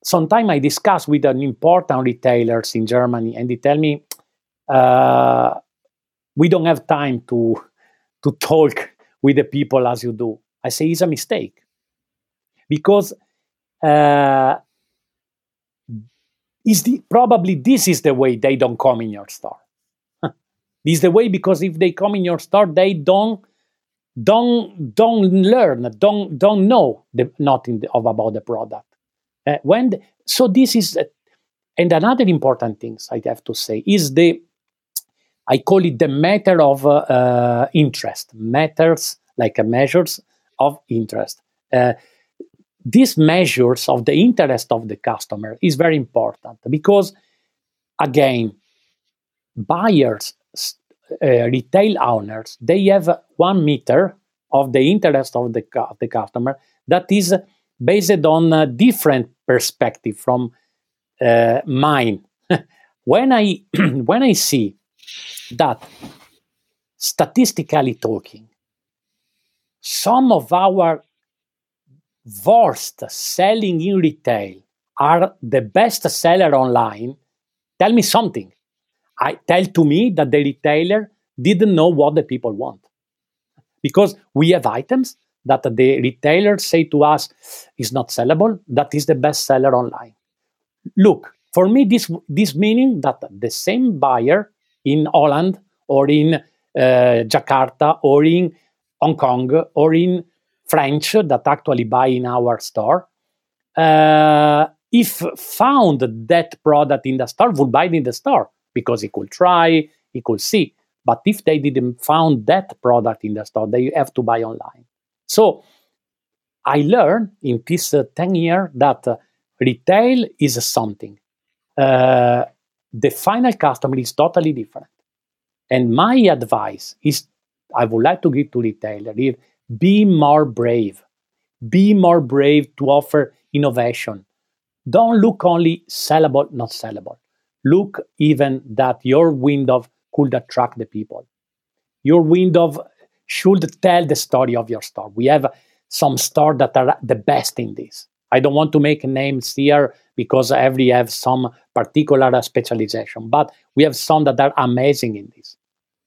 sometimes I discuss with an important retailers in Germany and they tell me, uh, we don't have time to, to talk with the people as you do. I say it's a mistake because uh, is the, probably this is the way they don't come in your store. <laughs> this is the way because if they come in your store, they don't don't don't learn, don't don't know the, nothing of about the product. Uh, when the, so this is, uh, and another important things I have to say is the, I call it the matter of uh, uh interest, matters like measures of interest. Uh, these measures of the interest of the customer is very important because, again, buyers retail owners, they have one meter of the interest of the, the customer that is based on a different perspective from uh, mine. <laughs> when I <clears throat> when I see that statistically talking, some of our worst selling in retail are the best seller online, tell me something. I tell to me that the retailer didn't know what the people want. Because we have items that the retailers say to us is not sellable, that is the best seller online. Look, for me, this this meaning that the same buyer in Holland or in uh, Jakarta or in Hong Kong or in French that actually buy in our store, uh, if found that product in the store, would buy it in the store because he could try, he could see. But if they didn't found that product in the store, they have to buy online. So I learned in this uh, 10 year that uh, retail is something. Uh, the final customer is totally different. And my advice is I would like to give to retailer be more brave. Be more brave to offer innovation. Don't look only sellable, not sellable look even that your window could attract the people. Your window should tell the story of your store. We have some stores that are the best in this. I don't want to make names here because every have some particular specialization, but we have some that are amazing in this.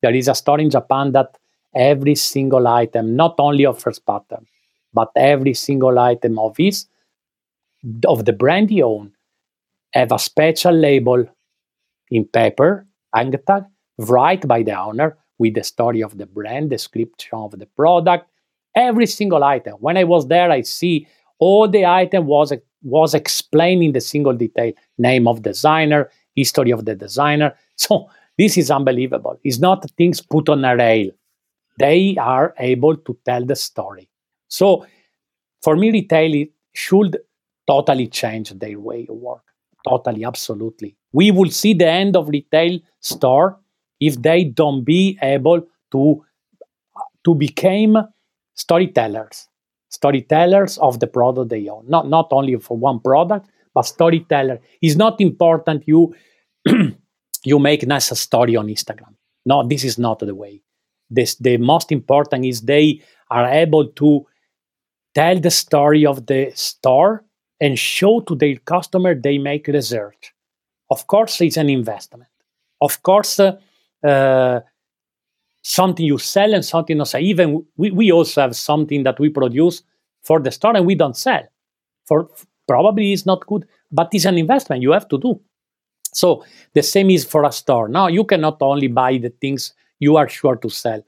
There is a store in Japan that every single item, not only offers pattern, but every single item of his, of the brand he own, have a special label in paper, hang tag, right by the owner with the story of the brand, description of the product, every single item. When I was there, I see all the item was was explaining the single detail, name of designer, history of the designer. <laughs> So this is unbelievable. It's not things put on a rail. They are able to tell the story. So for me, retail should totally change their way of work. Totally, absolutely. We will see the end of retail store if they don't be able to to become storytellers, storytellers of the product they own. Not not only for one product, but storyteller. It's not important you <clears throat> you make nice story on Instagram. No, this is not the way. This the most important is they are able to tell the story of the store and show to their customer they make research. Of course, it's an investment. Of course, uh, uh, something you sell and something you sell. Even we, we also have something that we produce for the store and we don't sell. For probably it's not good, but it's an investment you have to do. So the same is for a store. Now you cannot only buy the things you are sure to sell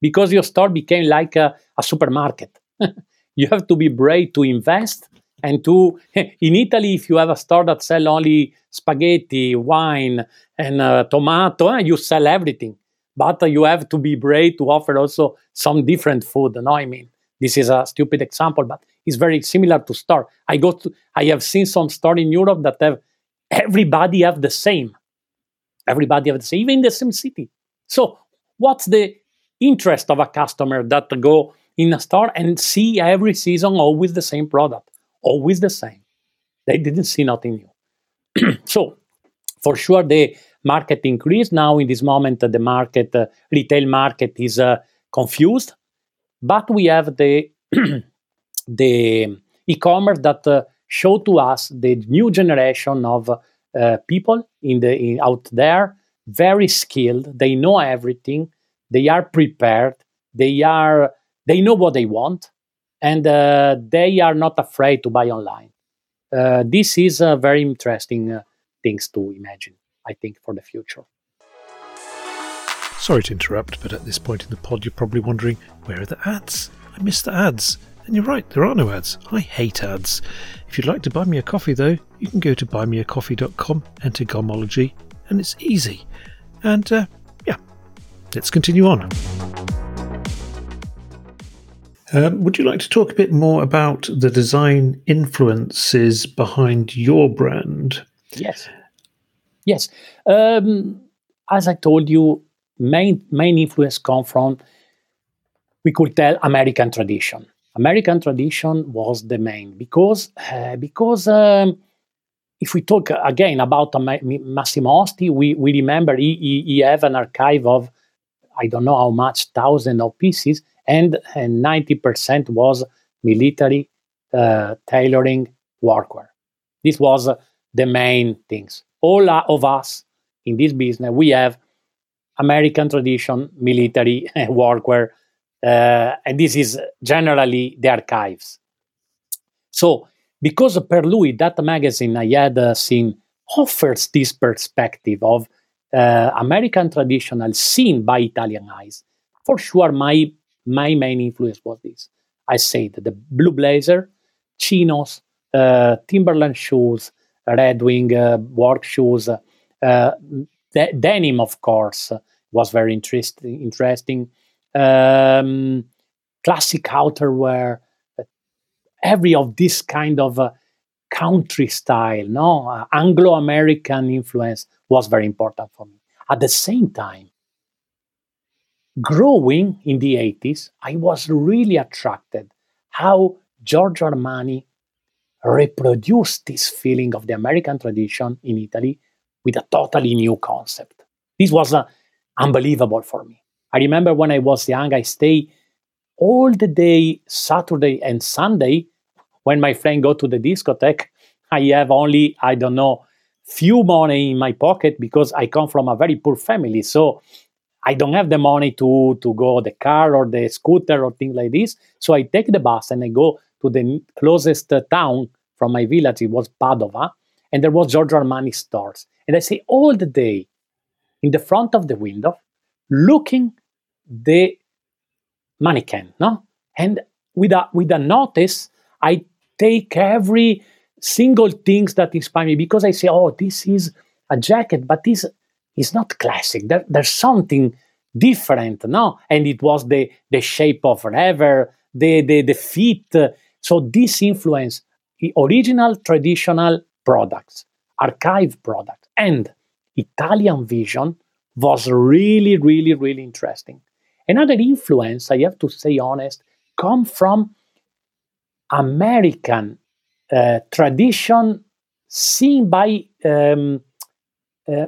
because your store became like a, a supermarket. <laughs> you have to be brave to invest and to <laughs> in italy if you have a store that sell only spaghetti wine and uh, tomato eh, you sell everything. But uh, you have to be brave to offer also some different food no? I mean this is a stupid example but it's very similar to store. I go to i have seen some store in europe that have everybody have the same. Everybody have the same even in the same city. So what's the interest of a customer that go in a store and see every season always the same product, always the same. They didn't see nothing new. <clears throat> so, for sure, the market increased. Now, in this moment, the market, uh, retail market, is uh, confused. But we have the <clears throat> the e-commerce that uh, show to us the new generation of uh, people in the in, out there, very skilled. They know everything. They are prepared. They are they know what they want, and uh, they are not afraid to buy online. Uh, this is a very interesting uh, things to imagine, I think, for the future. Sorry to interrupt, but at this point in the pod, you're probably wondering where are the ads? I missed the ads. And you're right, there are no ads. I hate ads. If you'd like to buy me a coffee, though, you can go to buymeacoffee.com, enter Gomology, and it's easy. And uh, yeah, let's continue on. Um, would you like to talk a bit more about the design influences behind your brand? Yes. Yes. Um, as I told you, main main influence come from we could tell American tradition. American tradition was the main because uh, because um, if we talk again about Massimo Osti, we, we remember he, he, he have an archive of I don't know how much thousand of pieces and, and 90% was military uh, tailoring workwear. This was uh, the main things. All of us in this business, we have American tradition, military <laughs> workwear, uh, and this is generally the archives. So, because per lui, that magazine I had uh, seen offers this perspective of uh, American traditional seen by Italian eyes. For sure, my my main influence was this. I said the blue blazer, chinos, uh, Timberland shoes, Red Wing uh, work shoes, uh, de- denim, of course, was very interesting. Interesting, um, classic outerwear, uh, every of this kind of uh, country style, no uh, Anglo-American influence was very important for me. At the same time, growing in the 80s, I was really attracted how Giorgio Armani reproduced this feeling of the American tradition in Italy with a totally new concept. This was uh, unbelievable for me. I remember when I was young, I stay all the day, Saturday and Sunday, when my friend go to the discotheque, I have only, I don't know, few money in my pocket because I come from a very poor family. So I don't have the money to to go the car or the scooter or things like this. So I take the bus and I go to the closest uh, town from my village. It was Padova, and there was Giorgio Armani stores. And I say all the day in the front of the window, looking the mannequin, no? And with a with a notice, I take every single things that inspire me because I say, oh, this is a jacket, but this is not classic. There, there's something different, no? And it was the the shape of whatever, the the the fit. So this influence the original traditional products, archive products, and Italian vision was really, really, really interesting. Another influence, I have to say honest, come from American uh, tradition seen by um,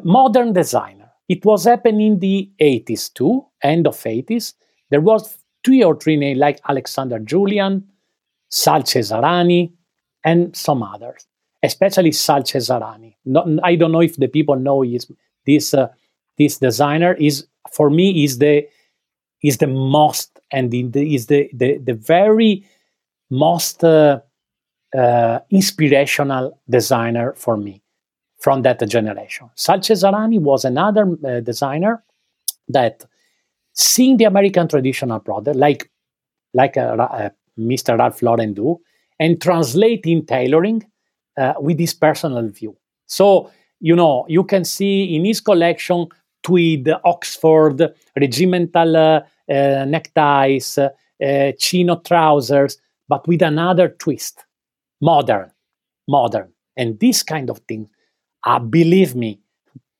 modern designer. It was happening in the 80s too, end of 80s. There was three or three names like Alexander Julian, Sal Cesarani, and some others, especially Sal Cesarani. I don't know if the people know his, this uh, this designer is for me is the is the most and the, is the, the the very most uh, uh, inspirational designer for me from that generation. Sal Cesarani was another uh, designer that seeing the American traditional product like like uh, uh, Mr. Ralph Lauren do and translating tailoring uh, with his personal view. So you know you can see in his collection tweed, Oxford, regimental uh, uh, neckties, chino trousers, but with another twist, modern, modern. And this kind of thing, uh, believe me,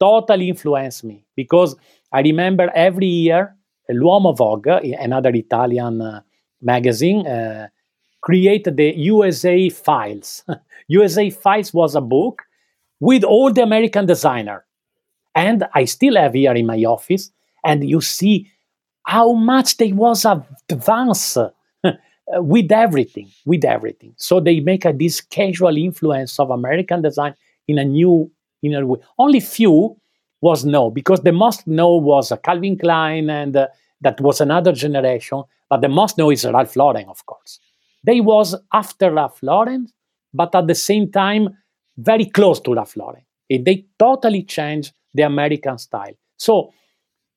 totally influenced me because I remember every year L'Uomo Vogue, another Italian uh, magazine, uh, created the USA Files. <laughs> USA Files was a book with all the American designer and I still have here in my office, and you see how much they was advanced <laughs> with everything, with everything. So they make a, this casual influence of American design in a new, in a way. Only few was no, because the most no was Calvin Klein, and uh, that was another generation. But the most no is Ralph Lauren, of course. They was after Ralph Lauren, but at the same time very close to Ralph Lauren. And they totally changed the American style. So,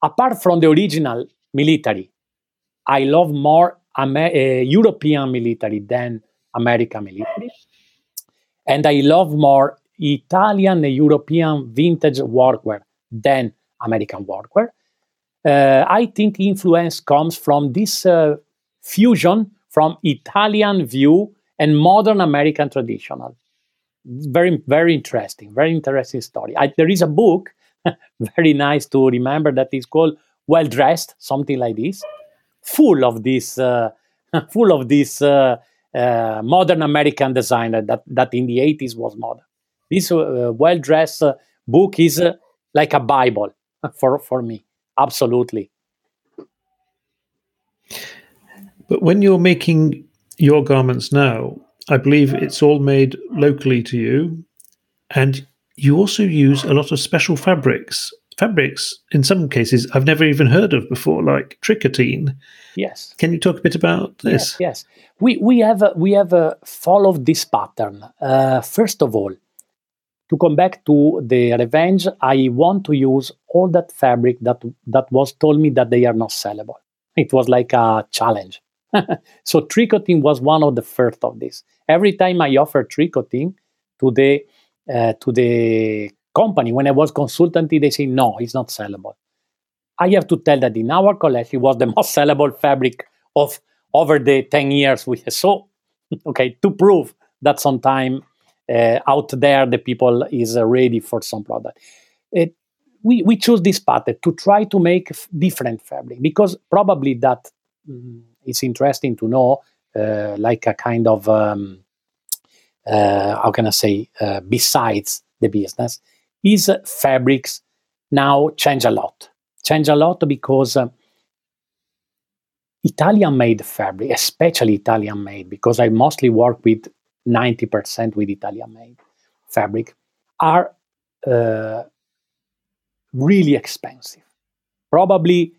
apart from the original military, I love more Amer- uh, European military than American military. And I love more Italian and European vintage workwear than American workwear. Uh, I think influence comes from this uh, fusion from Italian view and modern American traditional. Very, very interesting, very interesting story. I, there is a book <laughs> very nice to remember that is called well dressed something like this full of this uh, <laughs> full of this uh, uh, modern american designer that that in the 80s was modern this uh, well dressed uh, book is uh, like a bible <laughs> for for me absolutely but when you're making your garments now i believe it's all made locally to you and you also use a lot of special fabrics. Fabrics, in some cases, I've never even heard of before, like tricotine. Yes. Can you talk a bit about this? Yes. yes. We we have uh, we have uh, followed this pattern. Uh, first of all, to come back to the revenge, I want to use all that fabric that that was told me that they are not sellable. It was like a challenge. <laughs> so tricotine was one of the first of this. Every time I offer tricotine to the uh, to the company when I was consultancy, they say no, it's not sellable. I have to tell that in our collection it was the <laughs> most sellable fabric of over the 10 years we have. so <laughs> okay to prove that sometime uh, out there the people is uh, ready for some product it, we, we choose this pattern to try to make f- different fabric because probably that mm, it's interesting to know uh, like a kind of um, uh, how can I say, uh, besides the business, is fabrics now change a lot. Change a lot because uh, Italian made fabric, especially Italian made, because I mostly work with 90% with Italian made fabric, are uh, really expensive. Probably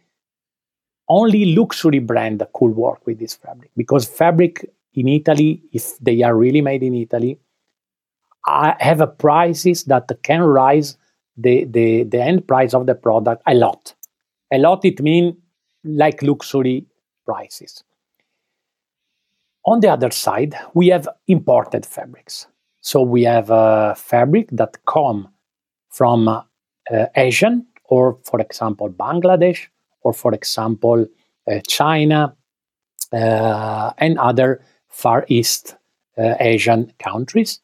only luxury brand could work with this fabric because fabric in Italy, if they are really made in Italy, I have a prices that can rise the, the, the end price of the product a lot. A lot, it means like luxury prices. On the other side, we have imported fabrics. So we have fabric that come from uh, Asian or, for example, Bangladesh or, for example, uh, China uh, and other Far East uh, Asian countries,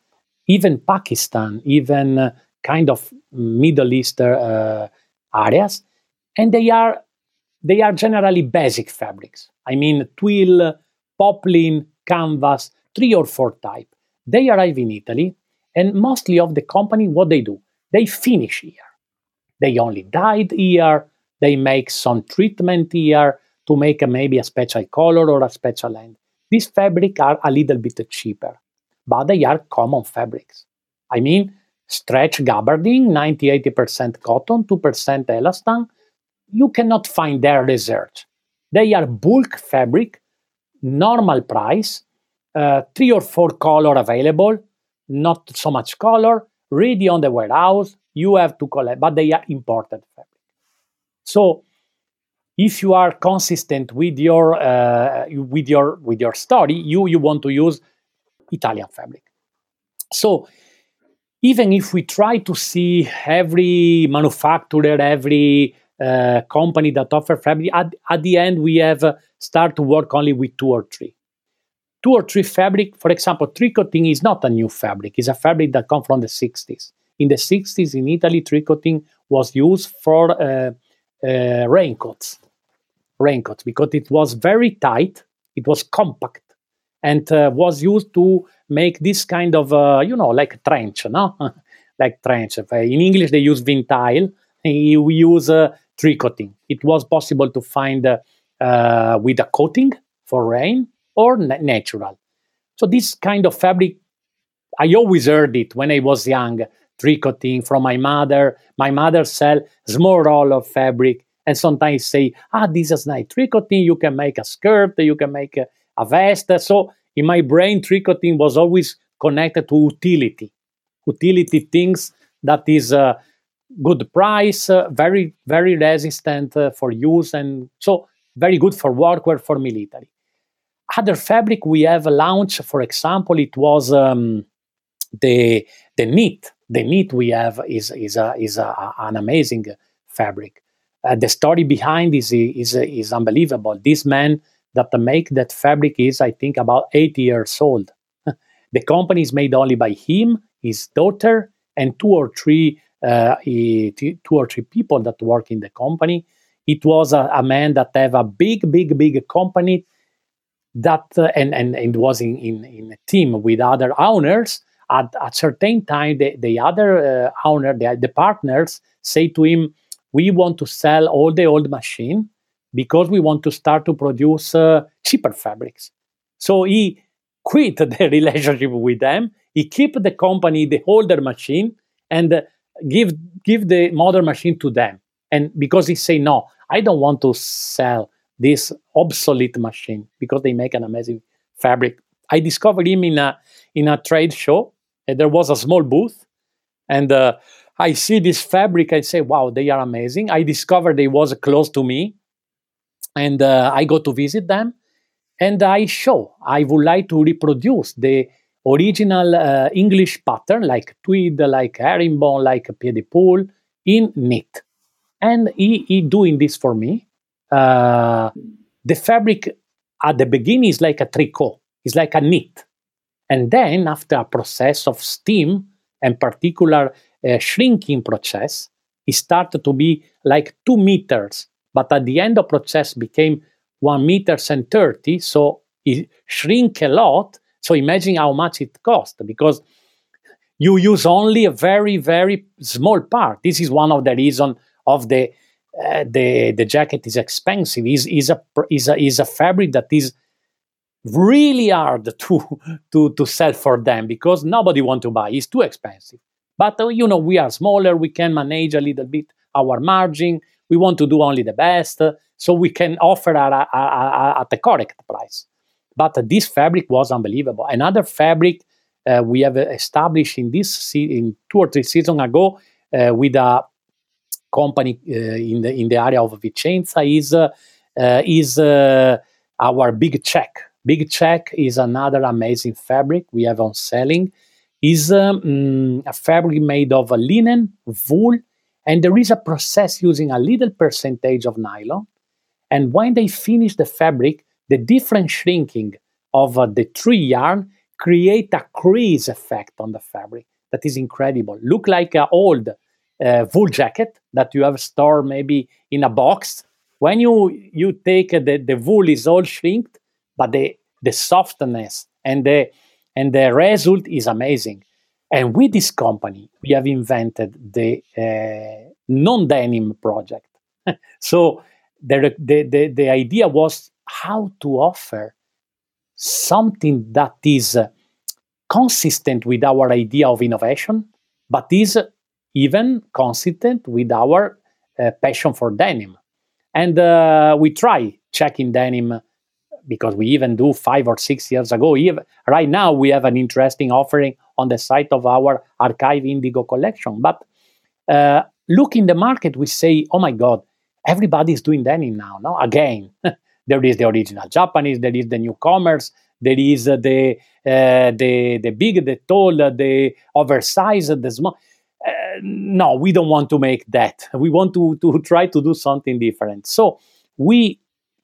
even Pakistan, even uh, kind of Middle Eastern areas, and they are they are generally basic fabrics. I mean, twill, poplin, canvas, three or four type. They arrive in Italy, and mostly of the company, what they do, they finish here. They only dyed here. They make some treatment here to make a, maybe a special color or a special end. These fabrics are a little bit cheaper, but they are common fabrics. I mean, stretch gabardine, 90-80% cotton, 2% elastan, you cannot find their research. They are bulk fabric, normal price, uh, three or four color available, not so much color, ready on the warehouse. You have to collect, but they are imported fabric. So if you are consistent with your uh, with your with your story, you you want to use Italian fabric. So even if we try to see every manufacturer, every uh, company that offer fabric, at, at the end we have uh, start to work only with two or three. Two or three fabric, for example, tricotine is not a new fabric. It's a fabric that comes from the 60s. In the 60s in Italy, tricotine was used for uh, uh, raincoats, raincoats because it was very tight, it was compact, and uh, was used to make this kind of uh, you know like trench, no, <laughs> like trench. In English they use Ventile. <laughs> We use uh, tricotine. It was possible to find uh, uh, with a coating for rain or na- natural. So this kind of fabric, I always heard it when I was young. Tricotine from my mother. My mother sell small roll of fabric and sometimes say, ah, this is nice tricotine. You can make a skirt, you can make a, a vest. So in my brain, tricotine was always connected to utility, utility things that is uh, good price, uh, very very resistant uh, for use, and so very good for workwear for military. Other fabric we have launched, for example, it was um, the the knit. The knit we have is is a, is a, an amazing fabric. Uh, the story behind is is is unbelievable. This man that make that fabric is, I think, about 80 years old. <laughs> the company is made only by him, his daughter, and two or three uh, two or three people that work in the company. It was a, a man that have a big, big, big company that uh, and, and and was in, in in a team with other owners. At a certain time, the, the other uh, owner, the, the partners, say to him, "We want to sell all the old machine because we want to start to produce uh, cheaper fabrics." So he quit <laughs> the relationship with them. He kept the company, the older machine, and give give the modern machine to them. And because he say no i don't want to sell this obsolete machine because they make an amazing fabric. I discovered him in a in a trade show. And there was a small booth. And uh, i see this fabric. I say wow they are amazing. I discovered they was close to me. And uh, i go to visit them. And i show i would like to reproduce the original uh, English pattern, like tweed, like herringbone, like pied de poule, in knit. And he, he doing this for me. Uh, the fabric at the beginning is like a tricot, it's like a knit. And then after a process of steam and particular uh, shrinking process, it started to be like two meters. But at the end of process became one meters and 30. So it shrink a lot so imagine how much it costs because you use only a very very small part. This is one of the reasons of the uh, the the jacket is expensive. is is a is a a fabric that is really hard <laughs> to to to sell for them because nobody want to buy. It's too expensive. But uh, you know we are smaller. We can manage a little bit our margin. We want to do only the best, uh, so we can offer at, a, at the correct price. But this fabric was unbelievable. Another fabric uh, we have established in this se- in two or three seasons ago uh, with a company uh, in the in the area of Vicenza is uh, is our Big Check. Big Check is another amazing fabric we have on selling. is um, a fabric made of linen, wool, and there is a process using a little percentage of nylon. And when they finish the fabric, the different shrinking of uh, the tree yarn create a crease effect on the fabric that is incredible. Look like an old uh, wool jacket that you have stored maybe in a box. When you you take the, the wool is all shrinked, but the the softness and the and the result is amazing. And with this company, we have invented the uh, non-denim project. <laughs> so the, the, the, the idea was how to offer something that is uh, consistent with our idea of innovation, but is even consistent with our uh, passion for denim. And uh, we try checking denim because we even do five or six years ago. Even, right now, we have an interesting offering on the site of our archive Indigo collection. But uh, look in the market, we say, oh my God, everybody is doing denim now. No, again, <laughs> there is the original Japanese, there is the newcomers, there is the uh, the the big, the tall, the oversized, the small. Uh, no, we don't want to make that. We want to to try to do something different. So we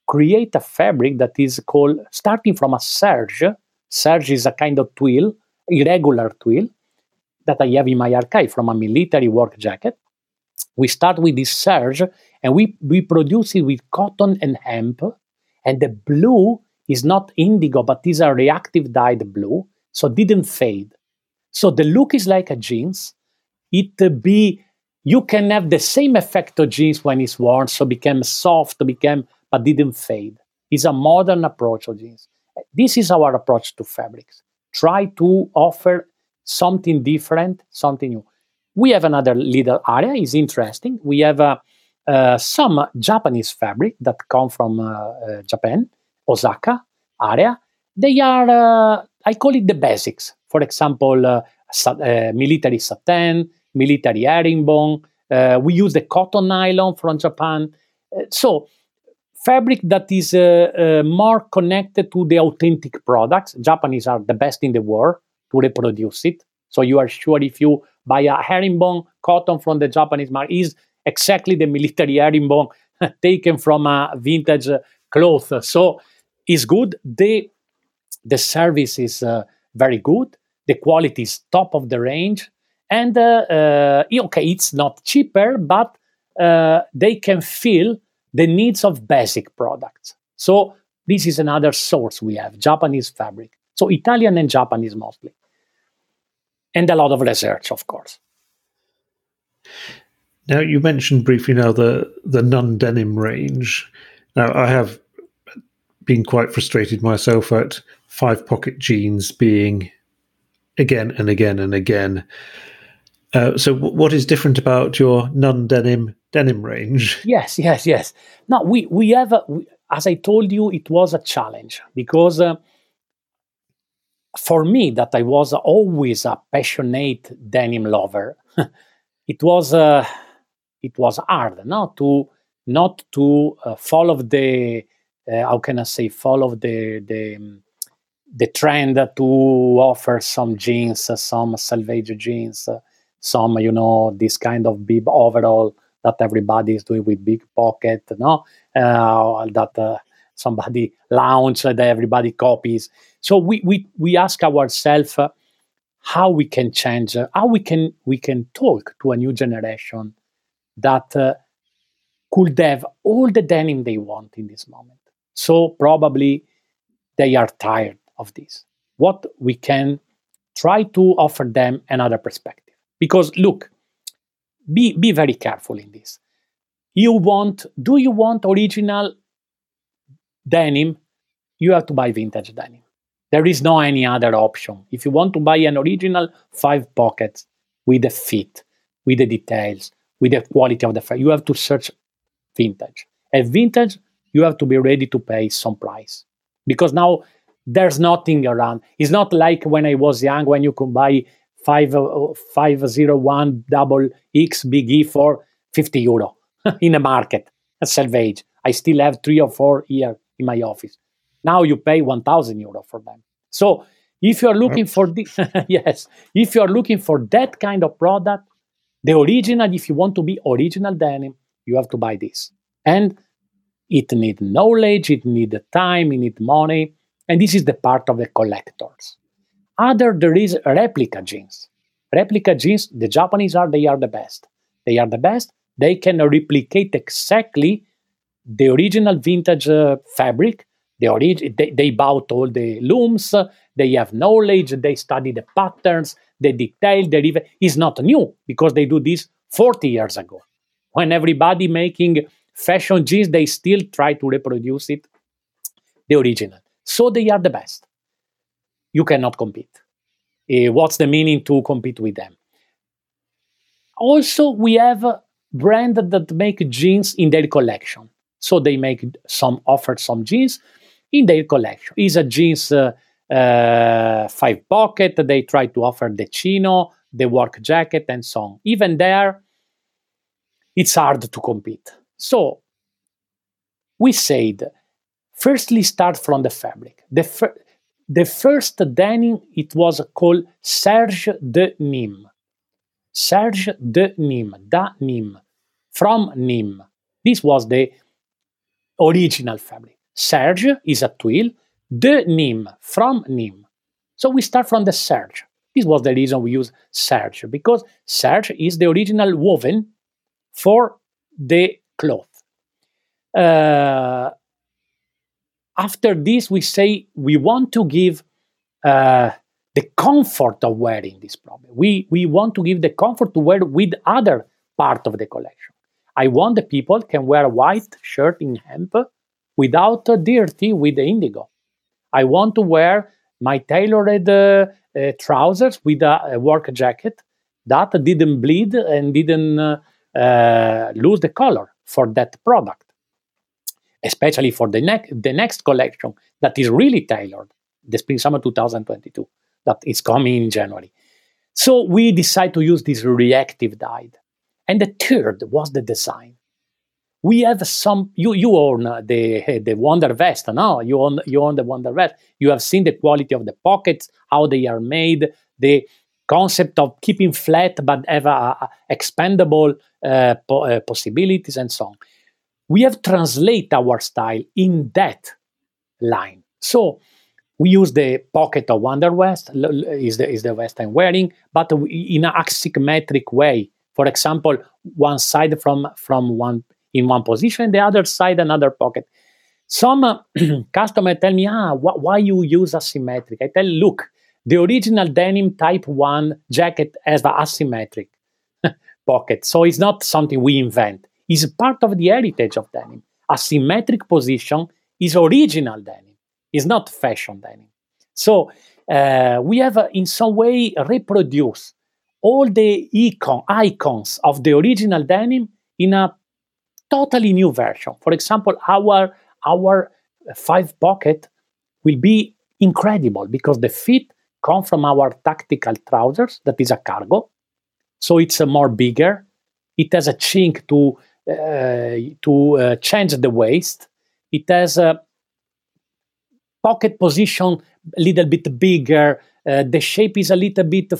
create a fabric that is called starting from a serge. Serge is a kind of twill, irregular twill that I have in my archive from a military work jacket. We start with this serge and we, we produce it with cotton and hemp. And the blue is not indigo, but is a reactive dyed blue, so didn't fade. So the look is like a jeans. It be you can have the same effect of jeans when it's worn, so became soft, became but didn't fade. It's a modern approach of jeans. This is our approach to fabrics. Try to offer something different, something new. We have another little area, is interesting. We have a uh, some Japanese fabric that come from uh, uh Japan, Osaka area. They are, uh, I call it the basics. For example, uh, military satin, military herringbone. we use the cotton nylon from Japan. so fabric that is uh, uh, more connected to the authentic products. Japanese are the best in the world to reproduce it. So you are sure if you buy a herringbone cotton from the Japanese market, is exactly the military herringbone <laughs> taken from a vintage cloth. So it's good. The the service is uh, very good. The quality is top of the range, and uh, uh, okay, it's not cheaper, but uh, they can fill the needs of basic products. So this is another source we have Japanese fabric. So Italian and Japanese mostly. And a lot of research, of course. Now you mentioned briefly now the the non denim range. Now I have been quite frustrated myself at five pocket jeans being again and again and again. Uh, so, w- what is different about your non denim denim range. <laughs> Yes, yes, yes. Now we we have, a, we, as I told you, it was a challenge because uh, for me, that I was always a passionate denim lover, <laughs> it was uh, it was hard, no, to not to uh, follow the uh, how can I say follow the the the trend to offer some jeans, some salvage jeans, some you know this kind of bib overall that everybody is doing with big pocket, no? Uh, that uh, somebody <laughs> launched that everybody copies. So we we we ask ourselves uh, how we can change, how we can we can talk to a new generation that uh, could have all the denim they want in this moment. So probably they are tired of this. What we can try to offer them another perspective. Because look, be be very careful in this. You want do you want original denim? You have to buy vintage denim. There is no any other option. If you want to buy an original five pockets with the fit, with the details, with the quality of the fabric, you have to search vintage. And vintage, you have to be ready to pay some price because now there's nothing around. It's not like when I was young when you could buy 5, uh, 501 double X big E for 50 euro <laughs> in the market at Selvage. I still have three or four here in my office. Now you pay 1,000 euro for them. So if you are looking for this, <laughs> yes, if you are looking for that kind of product, the original, if you want to be original denim, you have to buy this. And it needs knowledge, it needs time, it needs money. And this is the part of the collectors. Other, there is replica jeans. Replica jeans, the Japanese are, they are the best. They are the best. They can replicate exactly the original vintage uh, fabric. The they, they bought all the looms, they have knowledge, they study the patterns, the detail, the is not new because they do this 40 years ago. When everybody making fashion jeans, they still try to reproduce it, the original. So they are the best. You cannot compete. Uh, what's the meaning to compete with them? Also, we have a brand that make jeans in their collection. So they make some offer some jeans in their collection. Is a jeans uh, uh, five pocket. They try to offer the chino, the work jacket, and so on. Even there, it's hard to compete. So we said, firstly, start from the fabric. The, fir- the first denim, it was called Serge de Nîmes. Serge de Nîmes, da Nîmes, from Nîmes. This was the original fabric. Serge is a twill, de Nîmes, from Nîmes. So we start from the serge. This was the reason we use serge, because serge is the original woven for the cloth. Uh, after this, we say we want to give uh, the comfort of wearing this problem. We, we want to give the comfort to wear with other part of the collection. I want the people can wear a white shirt in hemp without uh, dirty with the indigo. I want to wear my tailored uh, uh, trousers with a, a, work jacket that didn't bleed and didn't uh, uh, lose the color for that product. Especially for the, the next collection that is really tailored, the Spring Summer 2022, that is coming in January. So we decide to use this reactive dye. And the third was the design we have some you you own the the wonder vest now you own you own the wonder vest. You have seen the quality of the pockets how they are made the concept of keeping flat but a, expandable uh, po- uh, possibilities and so on. We have translate our style in that line. So we use the pocket of wonder vest is the is the vest i'm wearing but in an asymmetric way. For example one side from from one in one position, the other side another pocket. Some uh, <clears throat> customer tell me, ah, wh- why you use asymmetric? I tell, look, the original denim type one jacket has the asymmetric <laughs> pocket, so it's not something we invent. It's part of the heritage of denim. Asymmetric position is original denim. It's not fashion denim. So uh, we have, uh, in some way, reproduced all the icon, icons of the original denim in a totally new version. For example, our our five pocket will be incredible because the fit come from our tactical trousers that is a cargo, so it's a more bigger. It has a chink to uh, to uh, change the waist. It has a pocket position a little bit bigger. Uh, the shape is a little bit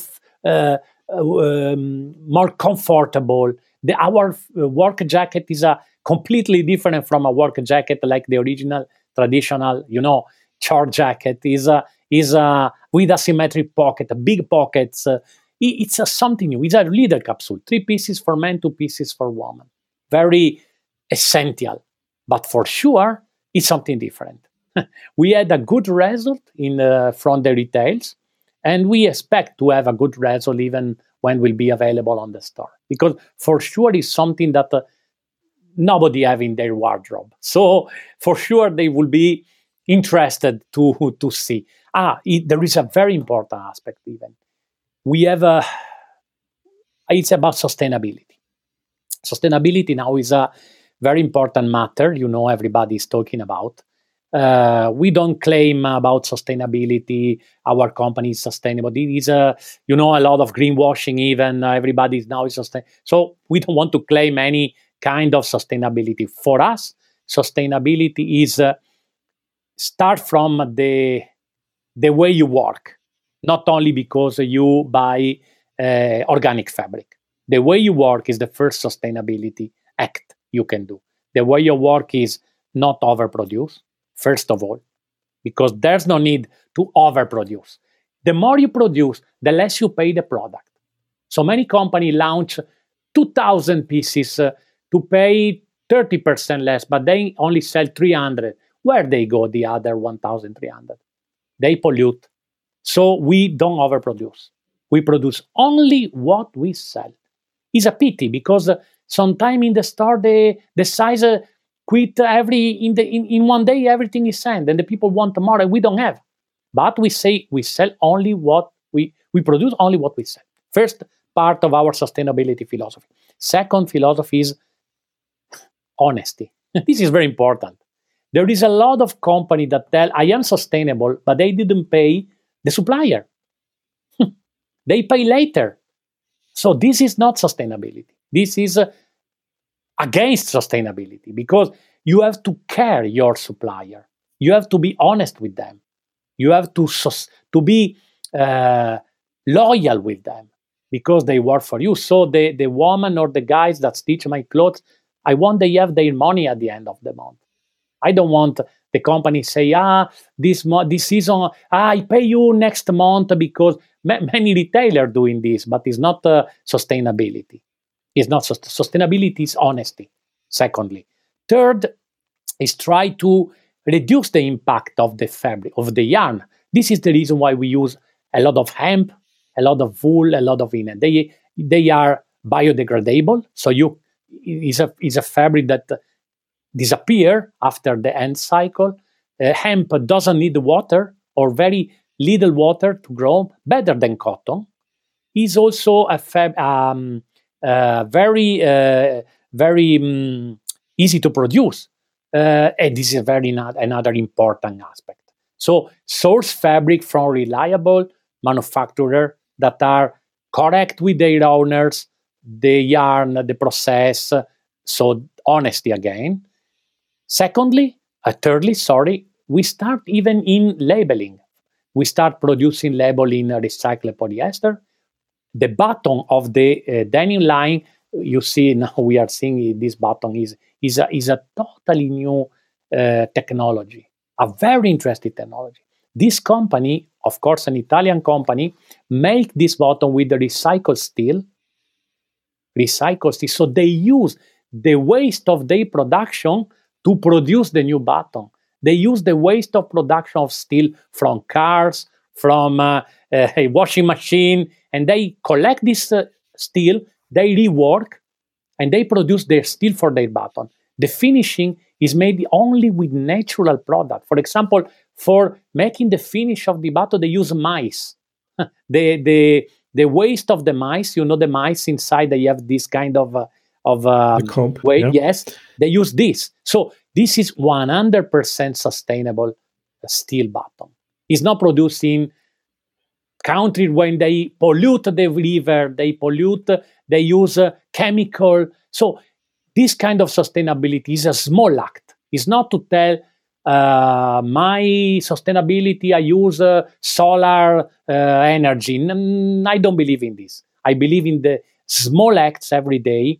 uh, um, more comfortable the our uh, work jacket is a completely different from a work jacket like the original traditional, you know, chart jacket is a is a with a symmetric pocket, big pockets. Uh, it's a something new. It's a leader capsule, three pieces for men, two pieces for women. Very essential, but for sure, it's something different. <laughs> we had a good result in uh, from the retails, and we expect to have a good result even when will be available on the store. Because for sure it's something that uh, nobody have in their wardrobe. So for sure they will be interested to to see. Ah it, there is a very important aspect even. We have a it's about sustainability. Sustainability now is a very important matter you know everybody is talking about uh, we don't claim about sustainability. Our company is sustainable. It is you know, a lot of greenwashing. Even uh, everybody is now sustainable. So we don't want to claim any kind of sustainability. For us, sustainability is uh, start from the the way you work, not only because you buy uh, organic fabric. The way you work is the first sustainability act you can do. The way you work is not overproduce first of all, because there's no need to overproduce. The more you produce, the less you pay the product. So many companies launch 2,000 pieces uh, to pay 30% less, but they only sell 300. Where they go the other 1,300? They pollute. So we don't overproduce. We produce only what we sell. It's a pity because uh, sometime in the store the, the size uh, quit every in the in, in one day everything is sent and the people want more and we don't have. But we say we sell only what we we produce only what we sell. First part of our sustainability philosophy. Second philosophy is honesty. <laughs> This is very important. There is a lot of company that tell i am sustainable but they didn't pay the supplier. <laughs> They pay later. So this is not sustainability. This is uh, against sustainability because you have to care your supplier. You have to be honest with them. You have to to be uh, loyal with them because they work for you. So the the woman or the guys that stitch my clothes, I want they have their money at the end of the month. I don't want the company say, ah, this mo- this season, ah, I pay you next month because ma- <laughs> many retailers doing this, but it's not uh, sustainability is not sustainability is honesty secondly. Third is try to reduce the impact of the fabric of the yarn. This is the reason why we use a lot of hemp a lot of wool a lot of linen they they are biodegradable so you is a is a fabric that disappear after the end cycle. Uh, hemp doesn't need water or very little water to grow better than cotton. Is also a fab um, very uh, very um, easy to produce. Uh, and this is very not, another important aspect. So source fabric from reliable manufacturer that are correct with their owners, the yarn, the process. So honesty again. Secondly, uh, thirdly, sorry, we start even in labeling. We start producing label in recycled polyester the bottom of the uh, denim line you see now <laughs> we are seeing this button is is a, is a totally new uh, technology a very interesting technology. This company of course an italian company make this button with the recycled steel. Recycled steel. So they use the waste of their production to produce the new button. They use the waste of production of steel from cars from uh, <laughs> a washing machine and they collect this uh, steel, they rework, and they produce their steel for their button. The finishing is made only with natural product. For example, for making the finish of the button, they use mice. <laughs> the the the waste of the mice, you know, the mice inside they have this kind of uh, of um, comp, way. Yeah. Yes, they use this. So this is 100% sustainable steel button. It's not producing country when they pollute the river, they pollute, they use chemical. So this kind of sustainability is a small act. It's not to tell uh, my sustainability, I use uh, solar uh, energy. I don't believe in this. I believe in the small acts every day,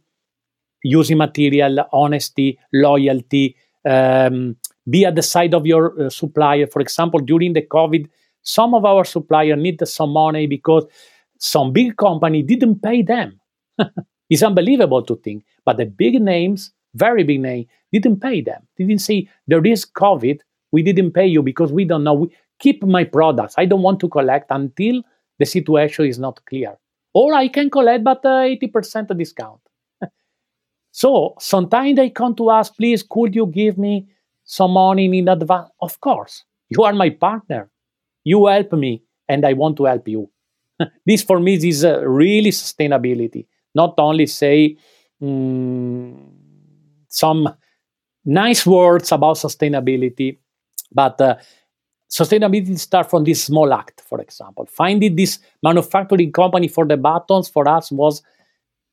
using material, honesty, loyalty, um, be at the side of your uh, supplier. For example, during the COVID, some of our suppliers need some money because some big company didn't pay them. <laughs> it's unbelievable to think. But the big names, very big name, didn't pay them. They didn't say there is COVID. We didn't pay you because we don't know. We, keep my products. I don't want to collect until the situation is not clear. Or I can collect, but uh, 80% discount. <laughs> so sometimes they come to us, please, could you give me some money in advance? Of course. You are my partner you help me and i want to help you <laughs> this for me is uh, really sustainability not only say mm, some nice words about sustainability But uh, sustainability starts from this small act, for example. Finding this manufacturing company for the buttons for us was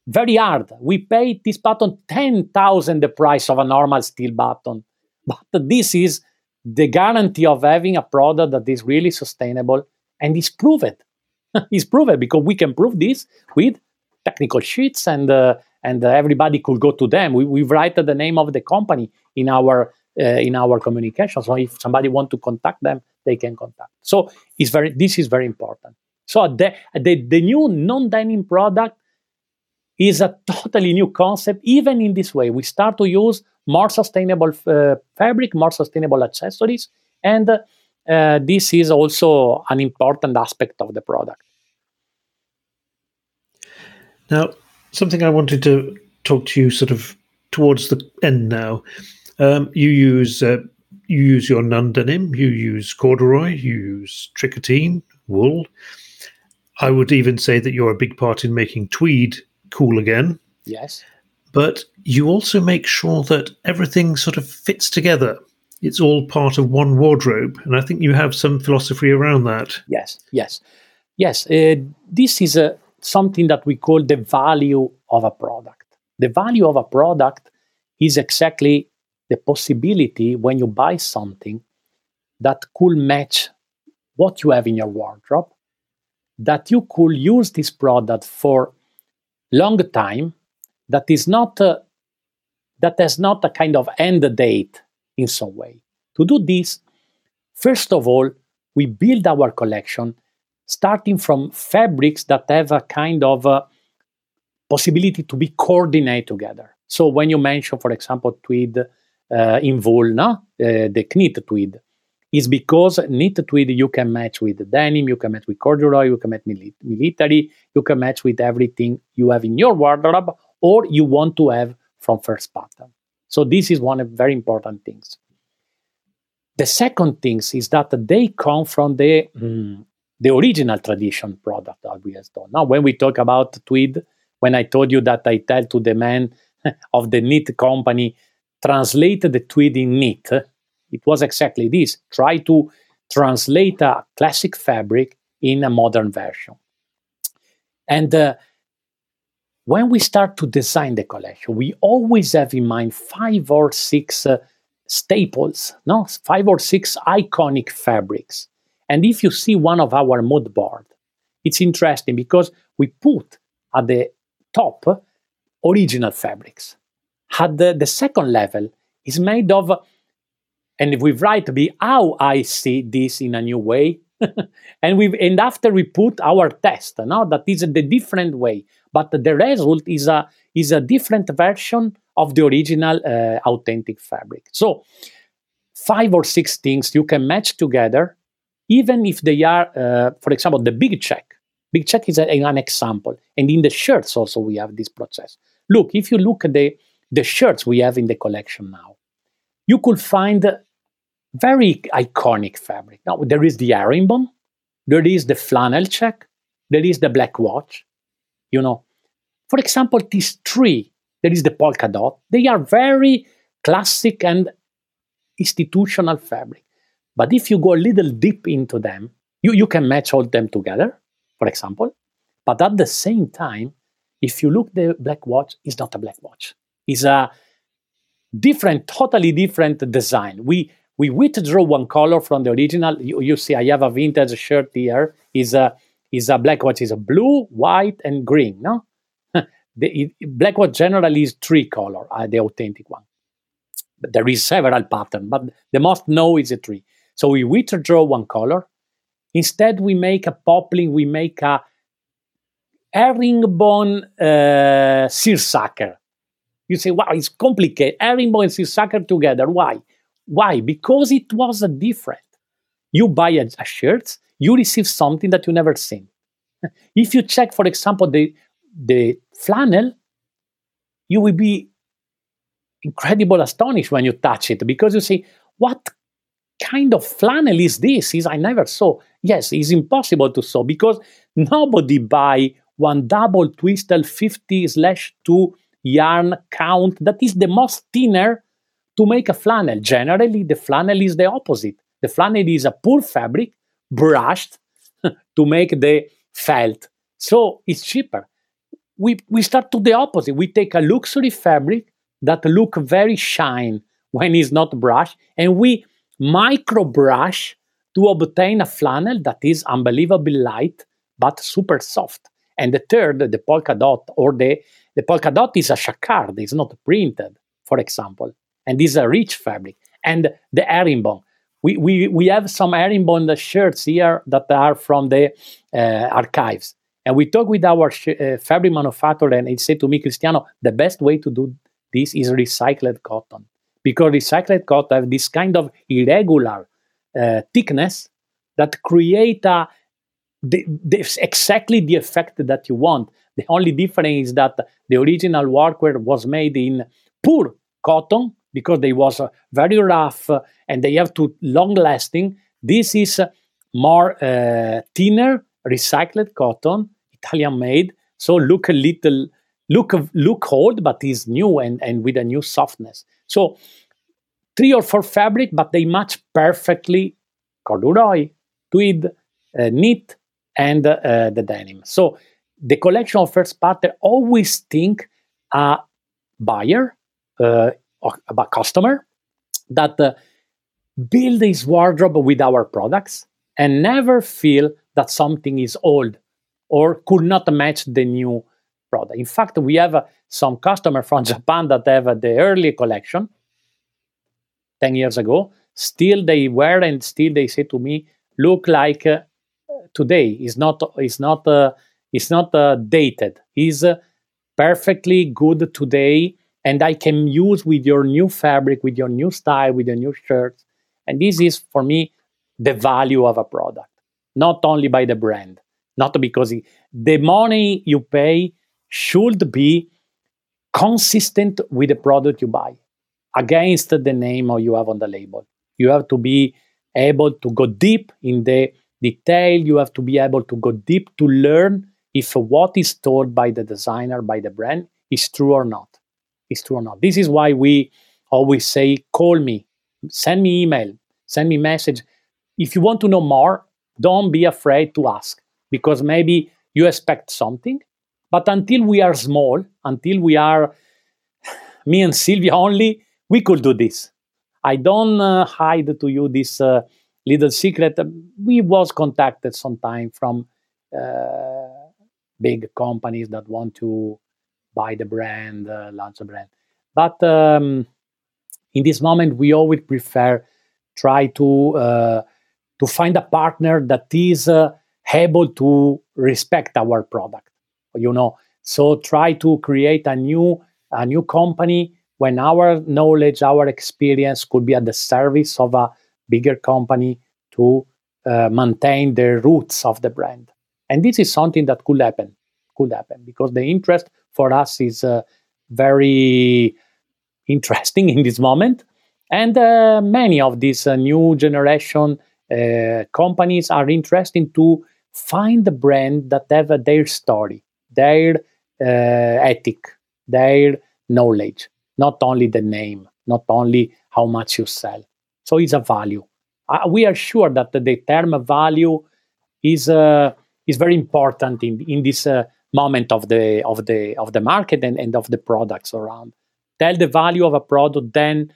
very hard. We paid this button 10,000 the price of a normal steel button. But this is the guarantee of having a product that is really sustainable and is proven. <laughs> is proven because we can prove this with technical sheets and uh, and uh, everybody could go to them. We, we write the name of the company in our uh, in our communication. So if somebody want to contact them, they can contact. So it's very this is very important. So the the, the new non-denim product is a totally new concept. Even in this way, we start to use more sustainable uh, fabric, more sustainable accessories, and uh, this is also an important aspect of the product. Now, something I wanted to talk to you sort of towards the end now. Um, you use uh, you use your non denim, you use corduroy, you use tricotine, wool. I would even say that you're a big part in making tweed cool again. Yes. But you also make sure that everything sort of fits together. It's all part of one wardrobe. And I think you have some philosophy around that. Yes, yes. Yes, uh, this is a, something that we call the value of a product. The value of a product is exactly the possibility when you buy something that could match what you have in your wardrobe, that you could use this product for long time, that is not a, that has not a kind of end date in some way. To do this, first of all, we build our collection starting from fabrics that have a kind of a possibility to be coordinated together. So when you mention, for example, tweed uh, in wool, no? uh, the knit tweed, is because knit tweed you can match with denim, you can match with corduroy, you can match military, you can match with everything you have in your wardrobe or you want to have from first pattern. So this is one of very important things. The second things is that they come from the mm, the original tradition product that we have done. Now, when we talk about tweed, when I told you that I tell to the man <laughs> of the knit company, translate the tweed in knit, it was exactly this. Try to translate a classic fabric in a modern version. And uh, when we start to design the collection, we always have in mind five or six uh, staples, no, five or six iconic fabrics and if you see one of our mood board, it's interesting because we put at the top original fabrics. At the, the second level is made of, and if we write be how I see this in a new way. <laughs> and we and after we put our test, now that is the different way, but the result is a is a different version of the original uh, authentic fabric. So five or six things you can match together even if they are, uh, for example, the big check. Big check is a, an example. And in the shirts also we have this process. Look, if you look at the, the shirts we have in the collection now, you could find very iconic fabric. Now, there is the herringbone, there is the flannel check, there is the black watch. You know, for example, these three, there is the polka dot. They are very classic and institutional fabric. But if you go a little deep into them, you, you can match all them together, for example. But at the same time, if you look the black watch, it's not a black watch. It's a different, totally different design. We we withdraw one color from the original. You, you see, I have a vintage shirt here. Is a is a black watch. Is a blue, white, and green. No, <laughs> the it, black watch generally is three color. Uh, the authentic one. But there is several pattern, but the most known is a three. So we withdraw one color. Instead, we make a poplin, we make a herringbone uh, seersucker. You say, wow, it's complicated. Herringbone and seersucker together. Why? Why? Because it was different. You buy a, a shirt, you receive something that you never seen. <laughs> if you check, for example, the the flannel, you will be incredible astonished when you touch it because you say, what kind of flannel is this? Is I never saw. Yes, it's impossible to sew because nobody buy one double twisted 50 slash 2 yarn count that is the most thinner to make a flannel. Generally, the flannel is the opposite. The flannel is a poor fabric brushed <laughs> to make the felt. So it's cheaper. We, we start to the opposite. We take a luxury fabric that look very shine when it's not brushed, and we micro brush to obtain a flannel that is unbelievably light but super soft. And the third, the polka dot, or the, the polka dot is a jacquard, it's not printed, for example, and this is a rich fabric. And the herringbone. We, we, we have some herringbone shirts here that are from the uh, archives. And we talk with our sh- uh, fabric manufacturer, and he said to me, Cristiano, the best way to do this is recycled cotton. Because recycled cotton have this kind of irregular uh, thickness that create a, the, the, exactly the effect that you want. The only difference is that the original workwear was made in poor cotton because they was uh, very rough uh, and they have to long lasting. This is uh, more thinner recycled cotton, Italian made. So look a little look look old, but is new and, and with a new softness. So three or four fabric, but they match perfectly corduroy, tweed, uh, knit, and uh, the denim. So the collection of first parter always think a buyer, uh, a customer that uh, build his wardrobe with our products and never feel that something is old or could not match the new product. In fact, we have uh, some customer from <laughs> Japan that have uh, the early collection 10 years ago. Still they wear and still they say to me, look like uh, today. Is not is not uh, is not uh, dated. Is uh, perfectly good today, and I can use with your new fabric, with your new style, with your new shirts. And this is for me the value of a product, not only by the brand, not because it, the money you pay should be consistent with the product you buy against the name you have on the label. You have to be able to go deep in the detail. You have to be able to go deep to learn if what is told by the designer, by the brand, is true or not. Is true or not. This is why we always say, call me, send me email, send me message. If you want to know more, don't be afraid to ask because maybe you expect something. But until we are small, until we are <sighs> me and Sylvia only, we could do this. I don't uh, hide to you this uh, little secret. We was contacted sometime from uh, big companies that want to buy the brand, uh, launch a brand. But um, in this moment, we always prefer try to uh, to find a partner that is uh, able to respect our product. You know, so try to create a new a new company when our knowledge, our experience could be at the service of a bigger company to uh, maintain the roots of the brand. And this is something that could happen, could happen because the interest for us is uh, very interesting <laughs> in this moment. And uh, many of these uh, new generation companies are interested to find the brand that have their story, their ethic, their knowledge, not only the name, not only how much you sell. So it's a value uh, we are sure that the term value is uh, is very important in in this uh, moment of the of the of the market and, and of the products around. Tell the value of a product then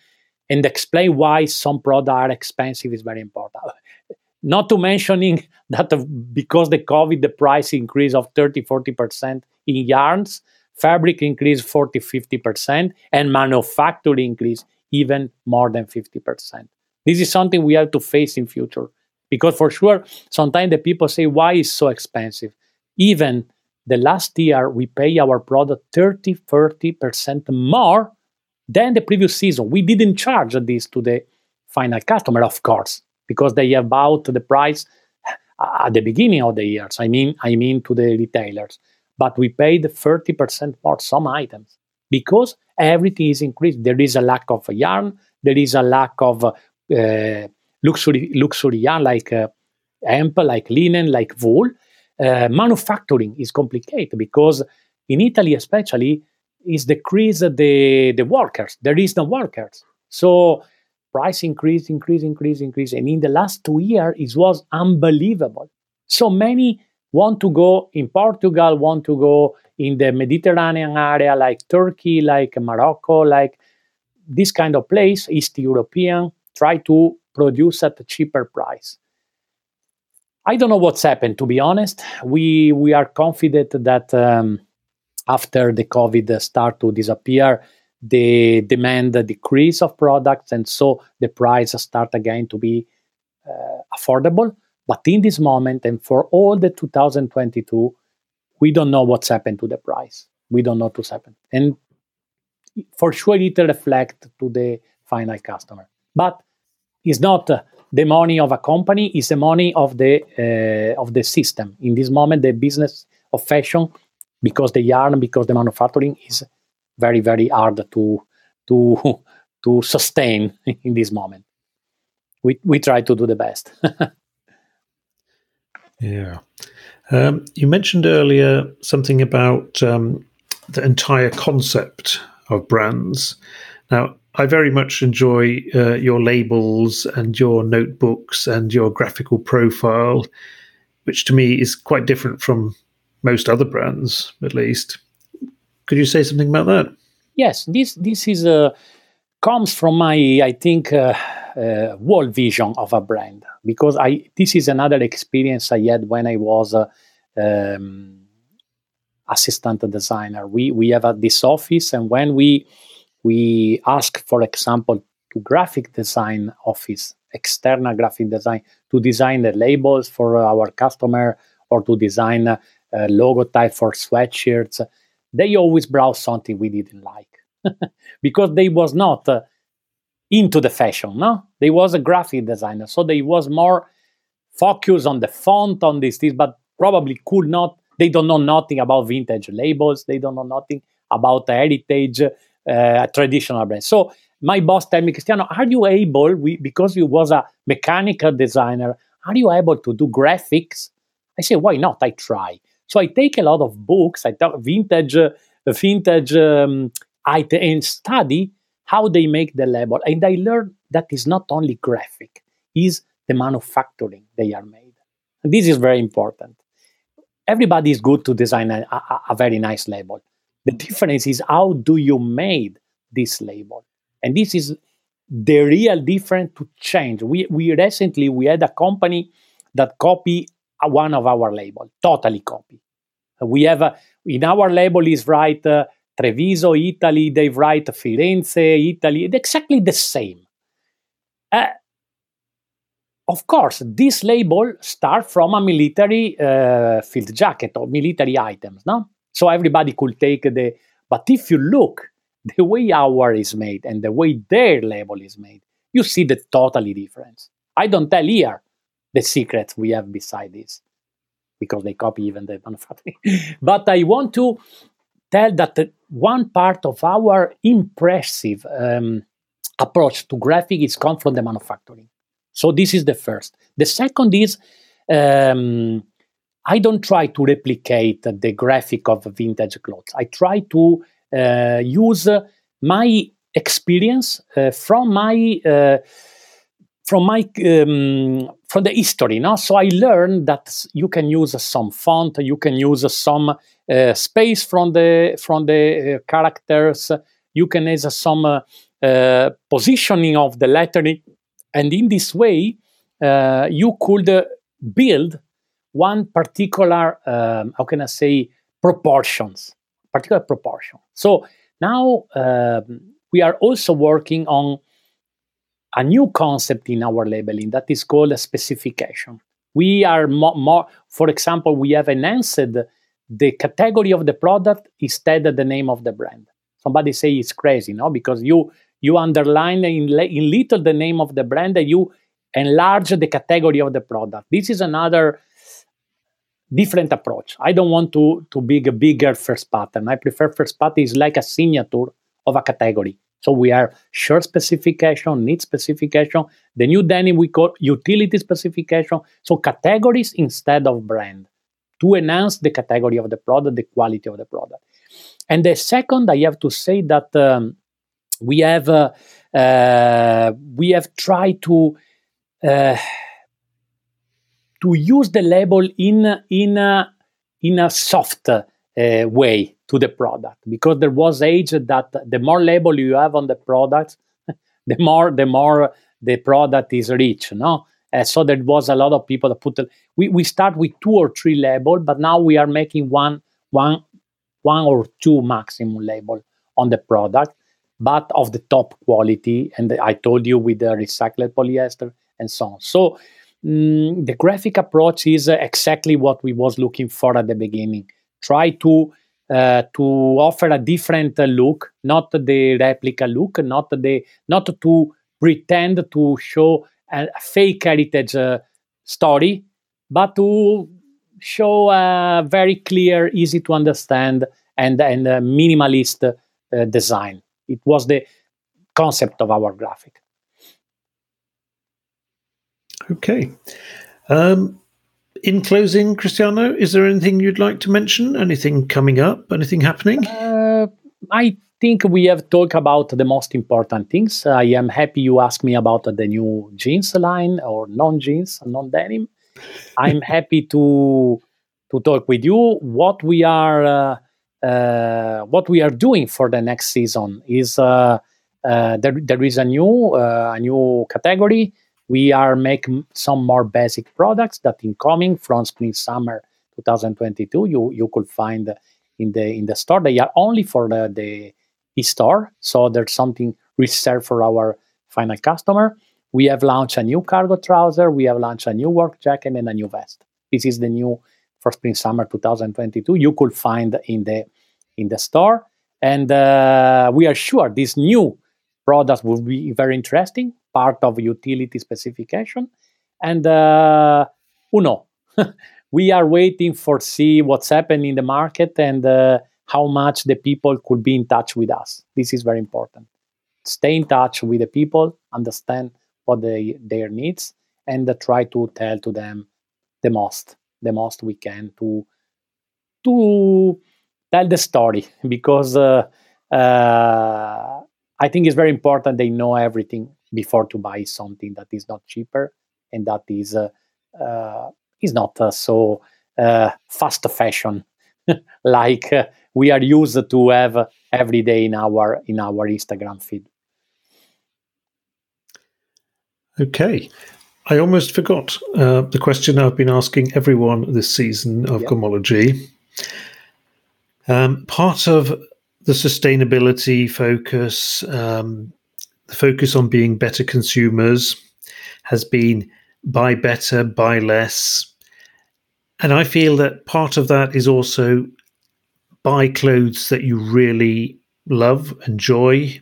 and explain why some products are expensive is very important. <laughs> Not to mentioning <laughs> that uh, because the COVID, the price increase of 30, 40% in yarns, fabric increase 40, 50%, and manufacturing increase even more than 50%. This is something we have to face in future because for sure sometimes the people say why is so expensive. Even the last year we pay our product 30 30% more than the previous season. We didn't charge this to the final customer, of course, because they have bought the price at the beginning of the years. I mean, I mean to the retailers. But we paid 30% more some items because everything is increased. There is a lack of yarn, there is a lack of uh, luxury luxury yarn like uh, hemp, like linen, like wool. Uh, manufacturing is complicated because in Italy, especially, is decrease the the workers. There is no workers, so price increase, increase, increase, increase. And in the last two years, it was unbelievable. So many want to go in Portugal, want to go in the Mediterranean area, like Turkey, like Morocco, like this kind of place, East European, try to produce at a cheaper price. I don't know what's happened, to be honest. We we are confident that um, after the COVID start to disappear, the demand decrease of products, and so the price start again to be uh, affordable. But in this moment, and for all the 2022, we don't know what's happened to the price. We don't know what's happened, and for sure it reflect to the final customer. But it's not uh, the money of a company; is the money of the uh, of the system. In this moment, the business of fashion, because the yarn, because the manufacturing is very very hard to to <laughs> to sustain <laughs> in this moment. We we try to do the best. <laughs> yeah. Um, you mentioned earlier something about um, the entire concept of brands. Now, I very much enjoy uh, your labels and your notebooks and your graphical profile, which to me is quite different from most other brands, at least. Could you say something about that? Yes, this this is uh, comes from my I think uh, uh, world vision of a brand because I this is another experience I had when I was uh, um, assistant designer. We we have at this office, and when we we ask, for example, to graphic design office, external graphic design, to design the labels for our customer or to design a, a logo type for sweatshirts, they always browse something we didn't like <laughs> because they was not uh, into the fashion. No, they was a graphic designer, so they was more focused on the font on this, this, but probably could not they don't know nothing about vintage labels. They don't know nothing about the heritage, uh, traditional brands. So my boss tell me, Cristiano, are you able, we, because you was a mechanical designer, are you able to do graphics? I say, why not? I try. So I take a lot of books, I talk vintage, uh, vintage um, item and study how they make the label. And I learned that is not only graphic, is the manufacturing they are made. And this is very important everybody is good to design a, a, a, very nice label. The difference is how do you made this label, and this is the real difference to change. We we recently we had a company that copy one of our label, totally copy. We have a, in our label is right uh, Treviso, Italy. They write Firenze, Italy. exactly the same. Uh, of course, this label start from a military uh, field jacket or military items, no? So everybody could take the. But if you look the way our is made and the way their label is made, you see the totally difference. I don't tell here the secrets we have beside this because they copy even the manufacturing. <laughs> but I want to tell that one part of our impressive um, approach to graphic is come from the manufacturing. So this is the first. The second is um, I don't try to replicate the graphic of vintage clothes. I try to uh, use my experience uh, from my uh, from my um, from the history. No? So I learned that you can use some font, you can use some uh, space from the from the uh, characters, you can use some uh, positioning of the lettering and in this way, you could build one particular, um, how can I say, proportions, particular proportion. So now um, we are also working on a new concept in our labeling that is called a specification. We are more, more for example, we have enhanced the category of the product instead of the name of the brand. Somebody say it's crazy, no? Because you you underline in, in little the name of the brand and you enlarge the category of the product. This is another different approach. I don't want to to be a bigger first pattern. I prefer first pattern is like a signature of a category. So we are shirt specification, need specification. The new denim we call utility specification. So categories instead of brand to enhance the category of the product, the quality of the product. And the second, I have to say that um, we have uh, uh, we have tried to uh, to use the label in in a, in a soft uh, way to the product because there was age that the more label you have on the product, <laughs> the more the more the product is rich. No, uh, so there was a lot of people that put. We we start with two or three label, but now we are making one one one or two maximum label on the product, but of the top quality. And I told you with the recycled polyester and so on. So mm, the graphic approach is exactly what we was looking for at the beginning. Try to uh, to offer a different uh, look, not the replica look, not the not to pretend to show a, fake heritage uh, story, but to show a very clear, easy to understand, and and minimalist uh, design. It was the concept of our graphic. Okay. Um, in closing, Cristiano, is there anything you'd like to mention? Anything coming up? Anything happening? Uh, I think we have talked about the most important things. I am happy you asked me about the new jeans line or non jeans, non denim. I'm <laughs> happy to to talk with you. What we are uh, uh, what we are doing for the next season is uh, uh, there, there is a new uh, a new category we are making some more basic products that incoming from spring summer 2022 you you could find in the in the store. They are only for the, the e-store. So there's something reserved for our final customer. We have launched a new cargo trouser. We have launched a new work jacket and a new vest. This is the new for spring summer 2022 you could find in the in the store. And uh, we are sure this new product will be very interesting part of utility specification. And uh, know? <laughs> we are waiting for see what's happening in the market and uh, how much the people could be in touch with us. This is very important. Stay in touch with the people, understand what they, their needs, and uh, try to tell to them the most, the most we can to to tell the story <laughs> because uh, uh, I think it's very important they know everything before to buy something that is not cheaper and that is uh, uh, is not uh, so uh, fast fashion <laughs> like uh, we are used to have every day in our in our Instagram feed. Okay. I almost forgot uh, the question I've been asking everyone this season of yep. Garmentology. Um, part of the sustainability focus, um, the focus on being better consumers has been buy better, buy less. And I feel that part of that is also buy clothes that you really love, and enjoy.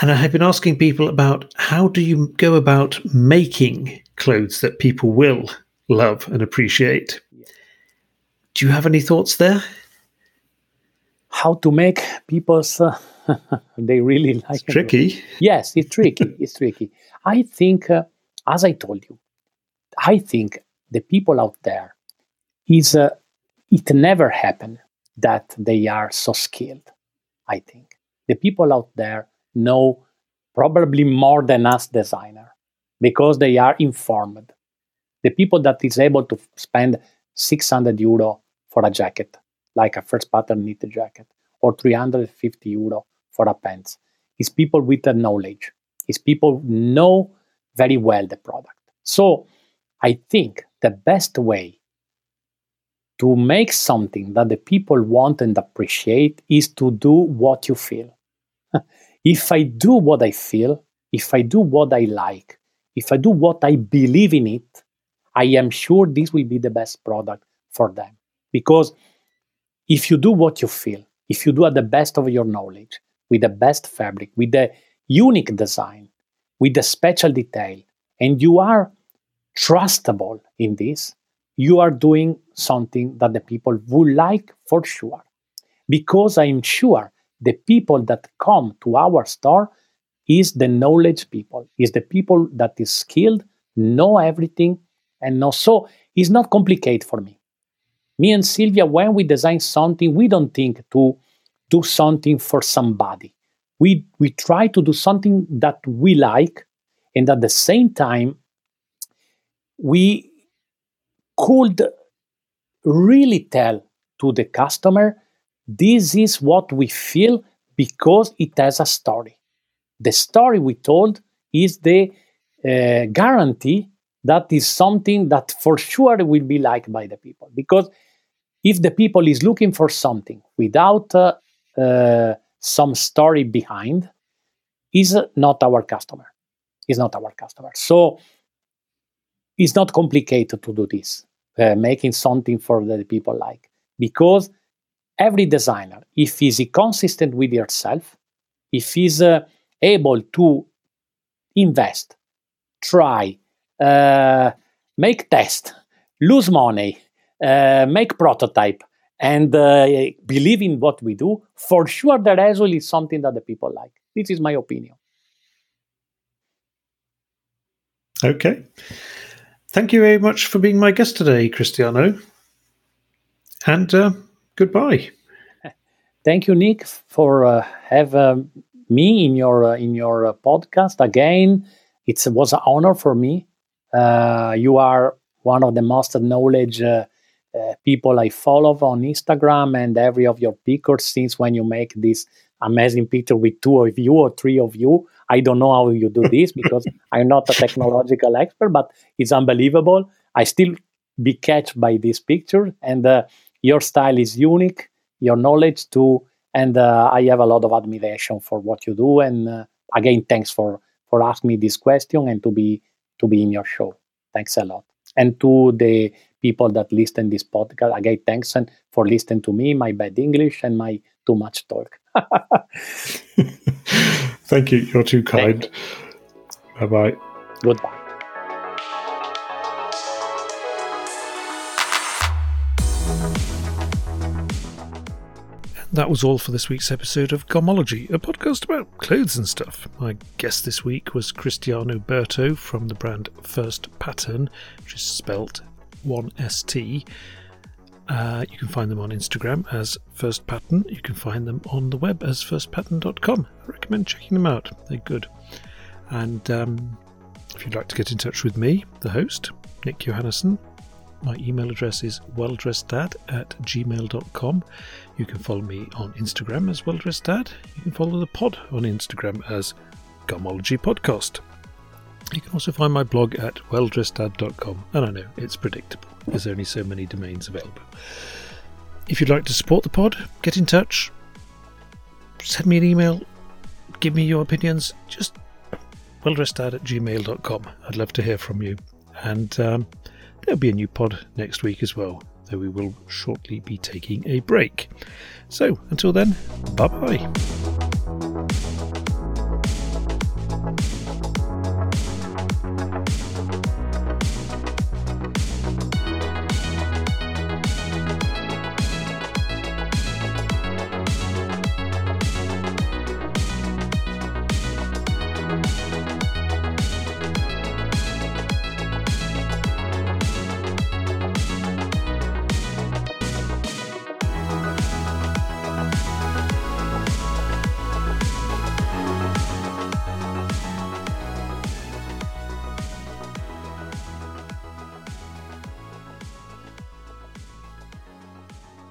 And I have been asking people about how do you go about making clothes that people will love and appreciate? Do you have any thoughts there? How to make people's uh, <laughs> they really like it's tricky. Yes, it's tricky. <laughs> it's tricky. I think, uh, as I told you, I think the people out there is uh, it never happened that they are so skilled. I think the people out there know probably more than us designer because they are informed. The people that is able to spend 600 euro for a jacket, like a first pattern knit jacket, or 350 euro for a pants. It's people with the knowledge. is people know very well the product. So I think the best way to make something that the people want and appreciate is to do what you feel. <laughs> if I do what I feel, if I do what I like, if I do what I believe in it, I am sure this will be the best product for them. Because if you do what you feel, if you do at the best of your knowledge, with the best fabric, with the unique design, with the special detail, and you are trustable in this, you are doing something that the people would like for sure. Because I'm sure the people that come to our store is the knowledge people, is the people that is skilled, know everything, and know. So it's not complicated for me. Me and Sylvia, when we design something, we don't think to do something for somebody. we we try to do something that we like and at the same time we could really tell to the customer this is what we feel because it has a story the story we told is the uh, guarantee that is something that for sure will be liked by the people because if the people is looking for something without uh, uh, some story behind is not our customer. Is not our customer. So it's not complicated to do this uh, making something for the people like because every designer if he's consistent with yourself if he's uh, able to invest try uh, make test lose money uh, make prototype and uh, believe in what we do, for sure the result is something that the people like. This is my opinion. Okay. Thank you very much for being my guest today, Cristiano. And uh, goodbye. <laughs> Thank you, Nick, for uh, have uh, me in your uh, in your uh, podcast again. It was an honor for me. Uh, you are one of the most knowledge uh, people I follow on Instagram and every of your pictures since when you make this amazing picture with two of you or three of you. I don't know how you do <laughs> this because I'm not a technological expert, but it's unbelievable. I still be catched by this picture, and uh, your style is unique. Your knowledge too, and uh, I have a lot of admiration for what you do. And uh, again, thanks for for asking me this question and to be to be in your show. Thanks a lot, and to the people that listen this podcast. Again, thanks and for listening to me, my bad English, and my too much talk. <laughs> Thank you. You're too kind. Bye bye. Goodbye. That was all for this week's episode of Garmentology, a podcast about clothes and stuff. My guest this week was Cristiano Berto from the brand First Pattern, which is spelt 1ST. Uh, you can find them on Instagram as First Pattern. You can find them on the web as firstpattern.com. I recommend checking them out, they're good. And um, if you'd like to get in touch with me, the host, Nick Johannesson, my email address is welldresseddad at gmail.com. You can follow me on Instagram as welldresseddad. You can follow the pod on Instagram as Garmentology Podcast. You can also find my blog at welldresseddad.com, and I know it's predictable, there's only so many domains available. If you'd like to support the pod, get in touch, send me an email, give me your opinions, just welldresseddad at gmail.com. I'd love to hear from you. And um, there'll be a new pod next week as well, though we will shortly be taking a break. So until then, bye bye.